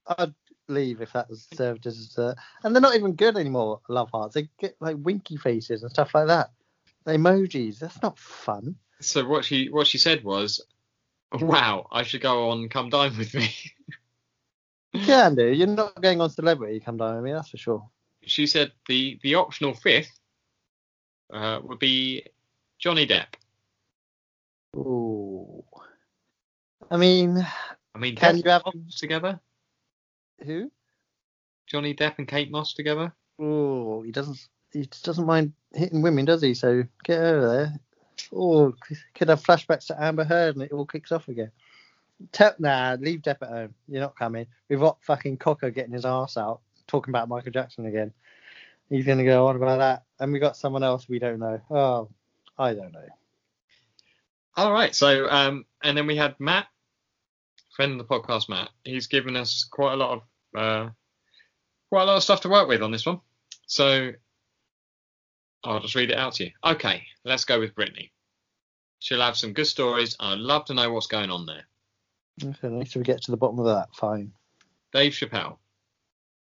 I'd leave if that was served as dessert. And they're not even good anymore. Love hearts. They get like winky faces and stuff like that. Emojis. That's not fun. so what she what she said was, "Wow, I should go on come dine with me." You can do. You're not going on celebrity. Come down with me. That's for sure. she said the the optional fifth uh, would be Johnny Depp. Ooh. I mean, I mean, Can Depp you have- Moss together? who? Johnny Depp and Kate Moss together? Oh, he doesn't. He just doesn't mind hitting women, does he? So get over there. Oh, could have flashbacks to Amber Heard and it all kicks off again. Te- nah, leave Depp at home. You're not coming. We've got fucking Cocker getting his ass out, talking about Michael Jackson again. He's going to go on about that. And we got someone else we don't know. Oh, I don't know. All right. So, um, and then we had Matt, friend of the podcast, Matt. He's given us quite a lot of uh, quite a lot of stuff to work with on this one. So I'll just read it out to you. Okay, let's go with Britney. She'll have some good stories. I'd love to know what's going on there. Okay, so we get to the bottom of that. Fine. Dave Chappelle.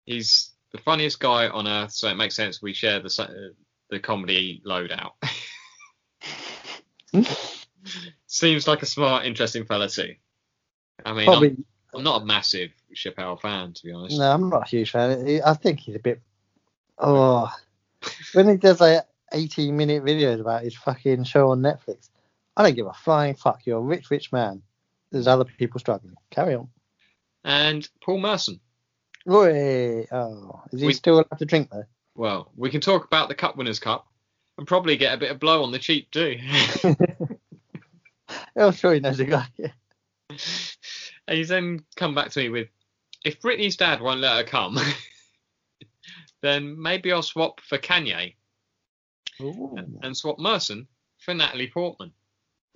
He's the funniest guy on earth, so it makes sense we share the sa- uh, the comedy loadout. Seems like a smart, interesting fella too. I mean, I'm, I'm not a massive Chappelle fan to be honest. No, I'm not a huge fan. I think he's a bit. Oh, when he does like 18 minute videos about his fucking show on Netflix, I don't give a flying fuck. You're a rich, rich man. There's other people struggling. Carry on. And Paul Merson. Oh, is he We- still allowed to drink though? Well, we can talk about the Cup Winners' Cup and probably get a bit of blow on the cheap too. I'm sure he knows a guy. and he's then come back to me with, if Britney's dad won't let her come, then maybe I'll swap for Kanye Ooh. and swap Merson for Natalie Portman.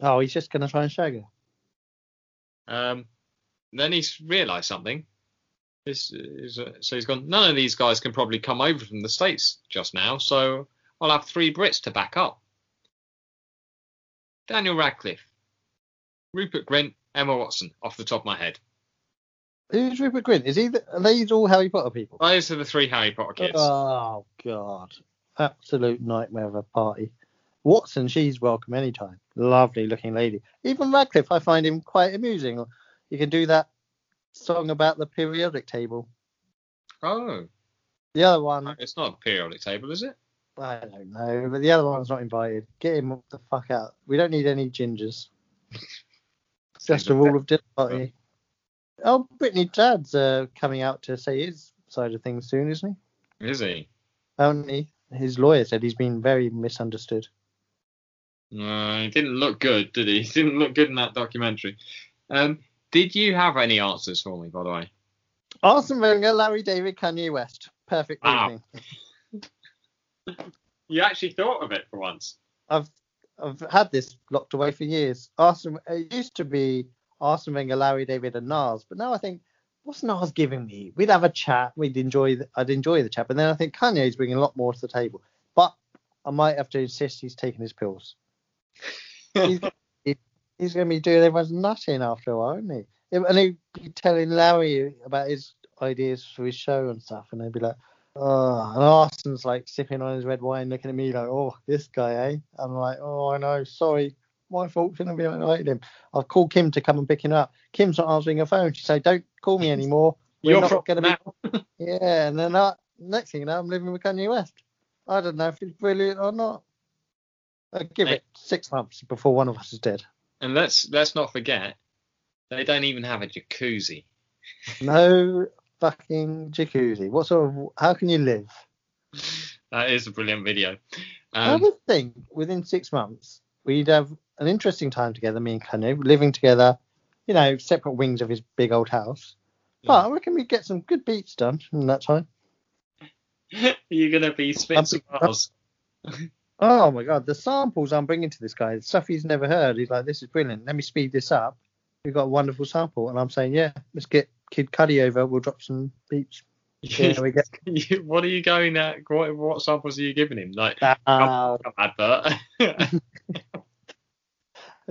Oh, he's just gonna try and shag her. Um, then he's realised something. This is, uh, so he's gone. None of these guys can probably come over from the states just now, so I'll have three Brits to back up. Daniel Radcliffe, Rupert Grint, Emma Watson, off the top of my head. Who's Rupert Grint? Is he? The, are these all Harry Potter people? Those are the three Harry Potter kids. Oh God, absolute nightmare of a party. Watson, she's welcome anytime. Lovely looking lady. Even Radcliffe, I find him quite amusing. You can do that song about the periodic table. oh, The other one, it's not a periodic table, is it? I don't know, but the other one's not invited. Get him the fuck out. We don't need any gingers. It's just a rule of dinner party. Oh, Britney Dad's uh, coming out to say his side of things soon, isn't he? Is he? Only his lawyer said he's been very misunderstood. No, he didn't look good, did he? He didn't look good in that documentary. Um, did you have any answers for me, by the way? Arsene Wenger, Larry David, Kanye West. Perfect Wow. evening. You actually thought of it for once. I've I've had this locked away for years. Arsene, it used to be Arsene Wenger, Larry David, and Nas, but now I think, what's Nas giving me? We'd have a chat. We'd enjoy. The, I'd enjoy the chat, but then I think Kanye's bringing a lot more to the table. But I might have to insist he's taking his pills. He's, he's going to be doing everyone's nutting after a while, isn't he? And he'd be telling Larry about his ideas for his show and stuff, and they'd be like, oh, and Arsene's like sipping on his red wine, looking at me like, oh, this guy, eh? I'm like, oh, I know, sorry, my fault, shouldn't have been invited him. I've called Kim to come and pick him up. Kim's not answering her phone. She said, don't call me anymore. We're You're not going to be. Yeah, and then I, next thing you know, I'm living with Kanye West. I don't know if he's brilliant or not. I give Hey. it six months before one of us is dead. And let's let's not forget, they don't even have a jacuzzi. No fucking jacuzzi. What sort of? How can you live? That is a brilliant video. I Um, would think within six months we'd have an interesting time together, me and Kanye, living together. You know, separate wings of his big old house. But I reckon we get some good beats done in that time. you're gonna be spitting some bars. Oh my god, the samples I'm bringing to this guy, stuff he's never heard. He's like, this is brilliant. Let me speed this up. We've got a wonderful sample, and I'm saying, yeah, let's get Kid Cudi over. We'll drop some beats. Yeah, we get what are you going at? What, what samples are you giving him? Like uh, advert?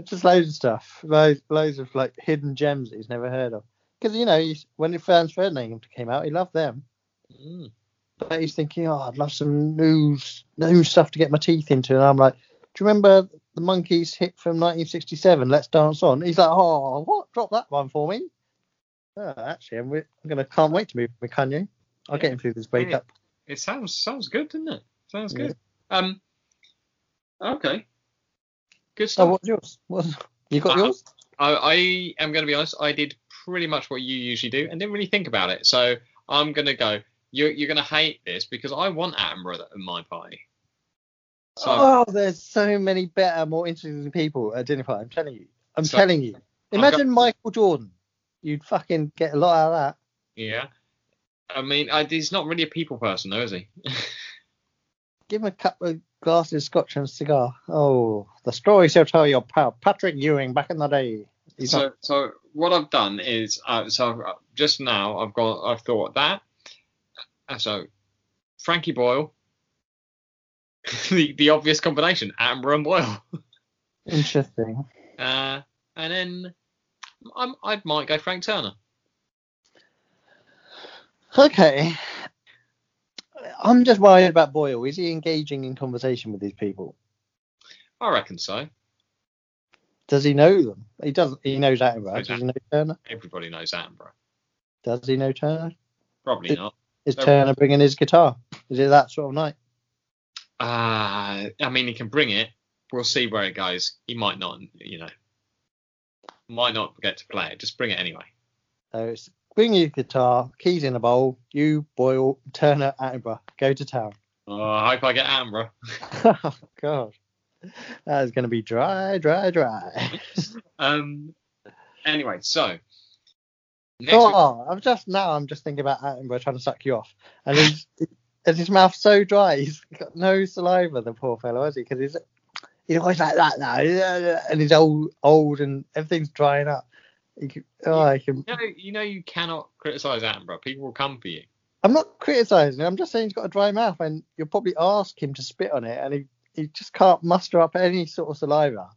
just loads of stuff, loads, loads of like hidden gems that he's never heard of. Because you know, he's, when the Franz Ferdinand came out, he loved them. Mm. But he's thinking, oh, I'd love some new, new stuff to get my teeth into. And I'm like, do you remember the Monkeys hit from 1967, Let's Dance On? He's like, oh, what? Drop that one for me. Oh, actually, I'm, re- I'm gonna can't wait to move with Kanye. I'll Yeah. get him through this breakup. It sounds sounds good, doesn't it? Sounds Yeah. good. Um. Okay. Good Oh, stuff. what's yours? What's, you got Uh, yours? I, I am going to be honest. I did pretty much what you usually do, and didn't really think about it. So I'm going to go. You're you're going to hate this because I want Attenborough at my party. So oh, there's so many better, more interesting people at dinner party. I'm telling you. I'm So- telling you. Imagine got- Michael Jordan. You'd fucking get a lot out of that. yeah. I mean, I, he's not really a people person, though, is he? Give him a couple of glasses of scotch and a cigar. Oh, the stories he'll tell your pal Patrick Ewing back in the day. He's so not, so what I've done is uh, so just now I've got I've thought that so Frankie Boyle the the obvious combination Attenborough and Boyle interesting. uh, and then I'm, I might go Frank Turner Okay. I'm just worried about Boyle. Is he engaging in conversation with these people? I reckon so. Does he know them? He doesn't. He knows Attenborough. Knows Does he know Turner? Everybody knows Attenborough. Does he know Turner? Probably Did- not. Is No. Turner bringing his guitar? Is it that sort of night? Uh, I mean, he can bring it. We'll see where it goes. He might not, you know, might not get to play it. Just bring it anyway. So it's bring your guitar, keys in a bowl. You, Boyle, Turner, Attenborough, go to town. Oh, I hope I get Attenborough. oh God, that is going to be dry, dry, dry. Um. Anyway, so next oh, week, oh, I'm just now. I'm just thinking about Attenborough trying to suck you off, and he's and his mouth's so dry. He's got no saliva. The poor fellow, has he? Because he's he's always like that now, and he's old, old, and everything's drying up. Can, oh, he can, you know, you know, you cannot criticize Attenborough. People will come for you. I'm not criticising him. I'm just saying he's got a dry mouth, and you'll probably ask him to spit on it, and he, he just can't muster up any sort of saliva,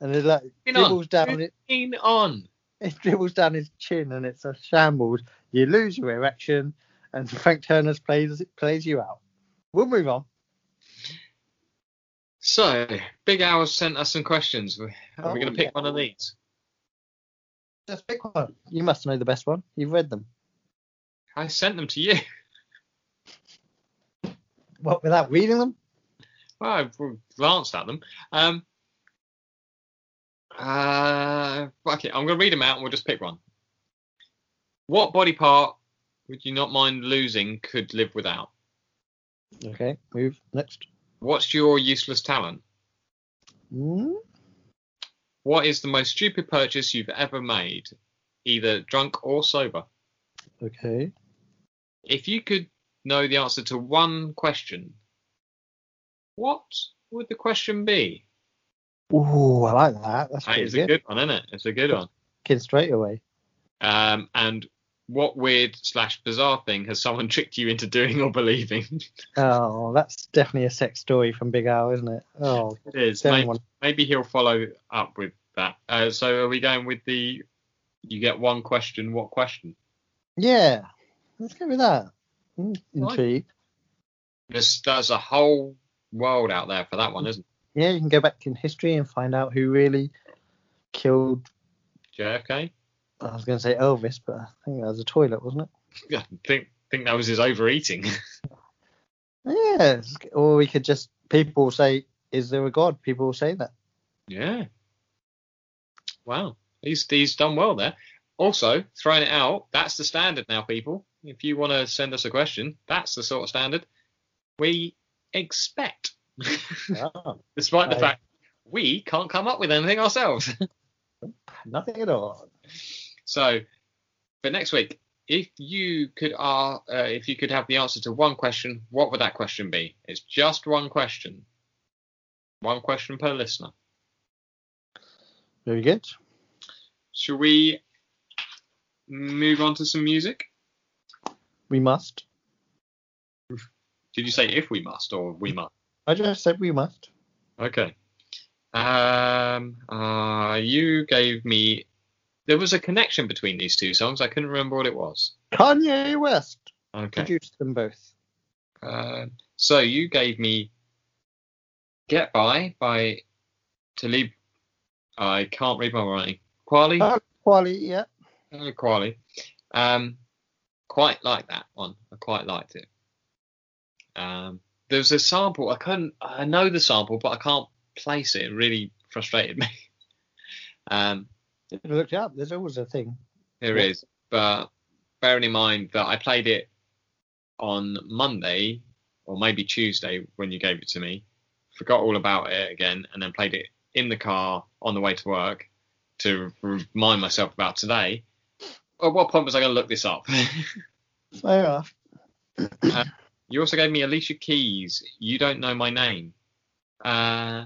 and it like dribbles down it, Lean on. it dribbles down his chin, and it's a shambles. You lose your erection, and Frank Turner's plays plays you out. We'll move on. So, Big Al sent us some questions. Are we Oh, going to pick yeah. one of these? Just pick one. You must know the best one. You've read them. I sent them to you. What without reading them? Well, I've glanced at them. Um, uh, okay, I'm going to read them out and we'll just pick one. What body part would you not mind losing could live without? Okay, move next. What's your useless talent? Hmm? What is the most stupid purchase you've ever made, either drunk or sober? Okay. If you could know the answer to one question, what would the question be? Ooh, I like that. That's That is good. a good one, isn't it? It's a good one. Kid straight away. Um, and what weird slash bizarre thing has someone tricked you into doing or believing? Oh, that's definitely a sex story from Big Al, isn't it? Oh, it is. Maybe, maybe he'll follow up with that. Uh, so are we going with the? You get one question. What question? Yeah, let's go with that. Right. Intrigued. There's there's a whole world out there for that one, isn't Yeah, you can go back in history and find out who really killed. JFK. I was going to say Elvis, but I think that was a toilet, wasn't it? Yeah, I think think that was his overeating. Yeah, or we could just people say, "Is there a God?" People will say that. yeah. Wow. He's he's done well there. Also, throwing it out, that's the standard now, people. If you want to send us a question, that's the sort of standard we expect. Oh, Despite the Right. fact we can't come up with anything ourselves. nothing at all. so, for next week, if you could uh, uh, if you could have the answer to one question, what would that question be? It's just one question. One question per listener. Very good. Shall we move on to some music? We must. Did you say if we must or we must? I just said we must. Okay. Um. Uh. You gave me. There was a connection between these two songs. I couldn't remember what it was. Kanye West Okay. produced them both. Uh, so you gave me "Get By" by Talib. I can't read my writing. Kweli. Oh, quality, yeah. Uh, Kweli. Um, quite like that one. I quite liked it. Um, there was a sample. I couldn't. I know the sample, but I can't place it. It really frustrated me. um, I looked it up. There's always a thing. there Yeah. is, but bearing in mind that I played it on Monday or maybe Tuesday when you gave it to me, forgot all about it again, and then played it in the car on the way to work to remind myself about today. At what point was I going to look this up? Fair enough. You also gave me Alicia Keys. You don't know my name. Uh,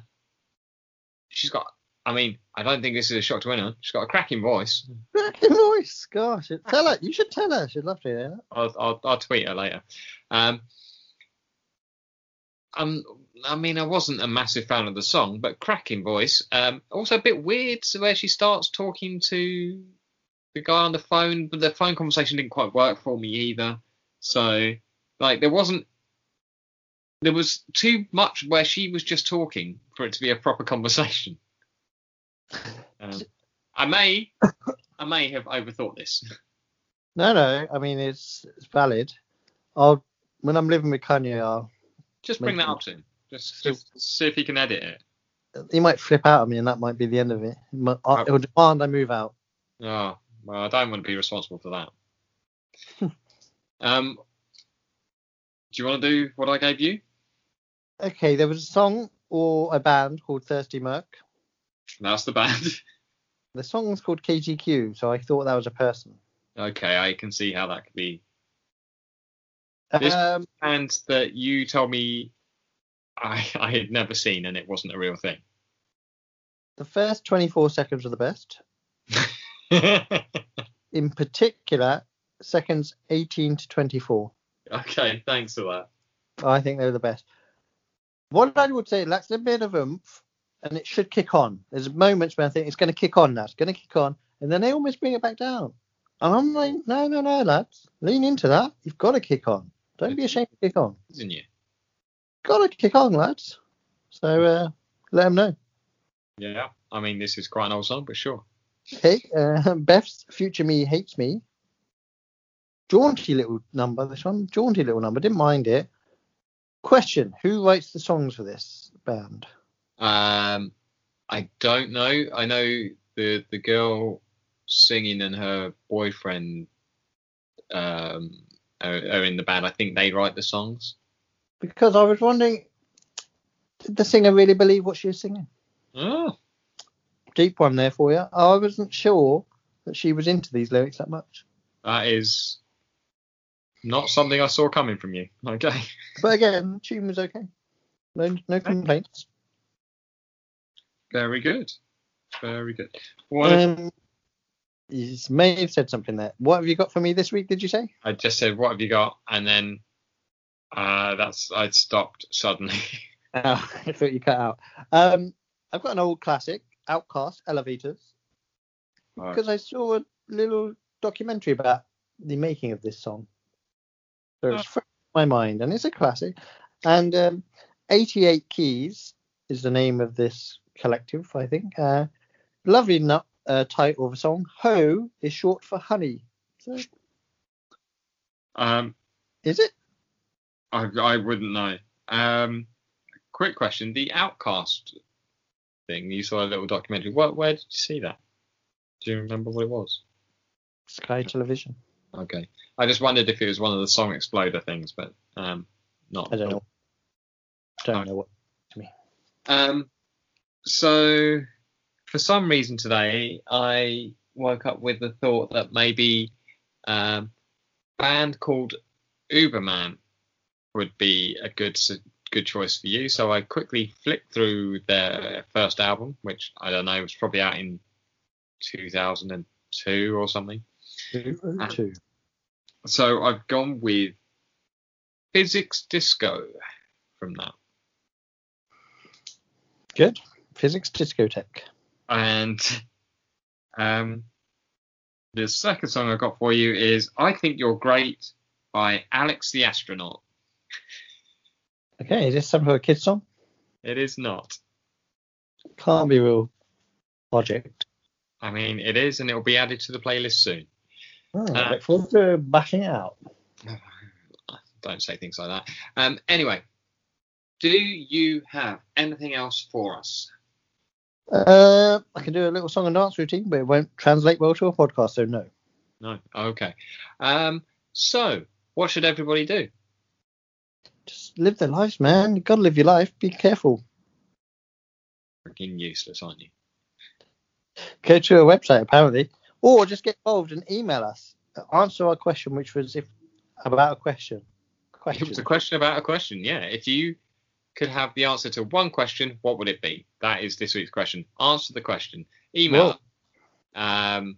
she's got. I mean, I don't think this is a shock to anyone. She's got a cracking voice. Cracking voice. Gosh, tell her. You should tell her. She'd love to hear that. I'll, I'll, I'll tweet her later. Um, um, I mean, I wasn't a massive fan of the song, but cracking voice. Um, also a bit weird where she starts talking to the guy on the phone, but the phone conversation didn't quite work for me either. So, like, there wasn't there was too much where she was just talking for it to be a proper conversation. Um, I may, I may have overthought this. No, no. I mean, it's it's valid. I'll when I'm living with Kanye, I'll Just bring that up to him. Just, just see if he can edit it. he might flip out at me, and that might be the end of it. It will demand I move out. Oh, well, I don't want to be responsible for that. um, do you want to do what I gave you? Okay, there was a song or a band called Thirsty Merc. That's the band. The song's called KGQ, so I thought that was a person. okay, I can see how that could be. This- Um, And that you told me I, I had never seen and it wasn't a real thing. the first 24 seconds are the best. In particular, seconds 18 to 24. Okay, thanks for that. I think they're the best. What I would say, lacks a bit of oomph, and it should kick on. There's moments where I think it's going to kick on now. It's going to kick on, and then they almost bring it back down. And I'm like, no, no, no, lads, lean into that. You've got to kick on. Don't be ashamed to kick on. Isn't you? Got to kick on, lads. So uh, let them know. Yeah. I mean, this is quite an old song, but sure. Okay, uh, Beths' Future Me Hates Me. Jaunty little number, this one. Jaunty little number. Didn't mind it. Question Who writes the songs for this band? Um, I don't know. I know the the girl singing and her boyfriend um, are, are in the band. I think they write the songs. Because I was wondering, did the singer really believe what she was singing? Oh, Deep one there for you. I wasn't sure that she was into these lyrics that much. that is not something I saw coming from you. Okay. But again, tune was okay. No, no complaints. Very good. Very good. What Um, you may have said something there. What have you got for me this week? Did you say? I just said, what have you got? And then uh, that's I stopped suddenly. Oh, I thought you cut out. Um, I've got an old classic, OutKast, Elevators, Right. because I saw a little documentary about the making of this song. So it's fresh my mind, and it's a classic. And um, 88 Keys is the name of this collective, I think. Uh, lovely nut, uh, title of a song. Ho is short for honey. So, Um, is it? I, I wouldn't know. Um, quick question: the OutKast thing. You saw a little documentary. What? Where did you see that? Do you remember what it was? Sky Television. Okay. I just wondered if it was one of the Song Exploder things, but um, not. I don't know. Don't know what. To me. Um, so for some reason today, I woke up with the thought that maybe um, a band called Uberman would be a good good choice for you. So I quickly flicked through their first album, which I don't know was probably out in 2002 or something. Two. Two. So I've gone with Physics Disco from that. Good. Physics Discotheque. And um, the second song I've got for you is I Think You're Great by Alex the Astronaut. Okay, is this some sort of kids song? It is not. Can't be real project. I mean, it is, and it'll be added to the playlist soon. Oh, Uh, look forward to bashing it out. Don't say things like that. Um, anyway, do you have anything else for us? Uh, I can do a little song and dance routine, but it won't translate well to a podcast, so no. No. Okay. Um, so, what should everybody do? Just live their lives, man. You gotta live your life. Be careful. Freaking useless, aren't you? Go to a website apparently, or just get involved and email us. Answer our question, which was if about a question. It was a question about a question. Yeah. If you could have the answer to one question, what would it be? That is this week's question. Answer the question. Email. Um,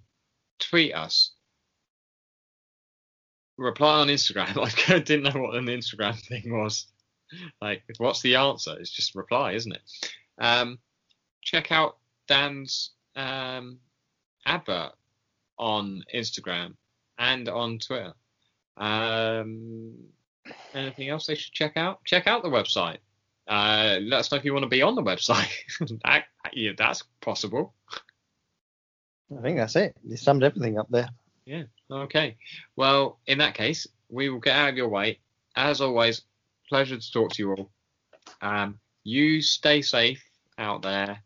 tweet us. Reply on Instagram. Like I didn't know what an Instagram thing was. Like, what's the answer? It's just reply, isn't it? Um, check out Dan's um, advert on Instagram and on Twitter. Um, Anything else they should check out? Check out the website. Uh, let us know if you want to be on the website. that, yeah, that's possible. I think that's it. You summed everything up there. Yeah. Okay. Well, in that case, we will get out of your way. As always, pleasure to talk to you all. Um, you stay safe out there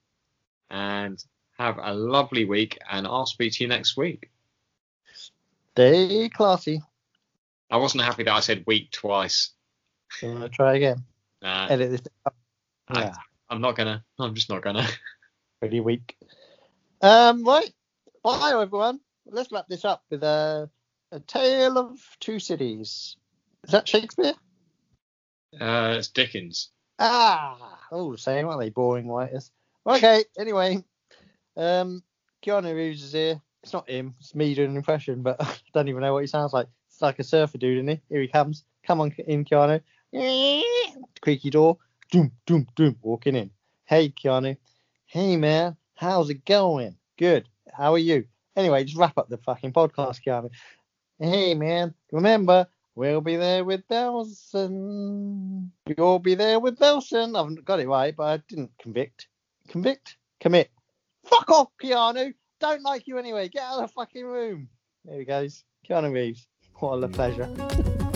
and have a lovely week. And I'll speak to you next week. Stay classy. I wasn't happy that I said week twice. You want to try again? Uh, Edit this. Up. I- I'm not gonna. I'm just not gonna. pretty weak. Um, right. Bye, everyone. Let's wrap this up with a, a tale of two cities. Is that Shakespeare? Uh, it's Dickens. Ah, oh, the same, aren't they? Boring writers. Okay, anyway, um, Keanu Reeves is here. It's not him, it's me doing an impression, but I don't even know what he sounds like. It's like a surfer dude, isn't he? Here he comes. Come on in, Keanu. Creaky door. Doom, doom, doom. Walking in. Hey, Keanu. Hey, man. How's it going? Good. How are you? Anyway, just wrap up the fucking podcast, Keanu. Hey, man. Remember, we'll be there with Nelson. You'll be there with Nelson. I haven't got it right, but I didn't convict. Convict? Commit. Fuck off, Keanu. Don't like you anyway. Get out of the fucking room. There he goes. Keanu Reeves. What a pleasure.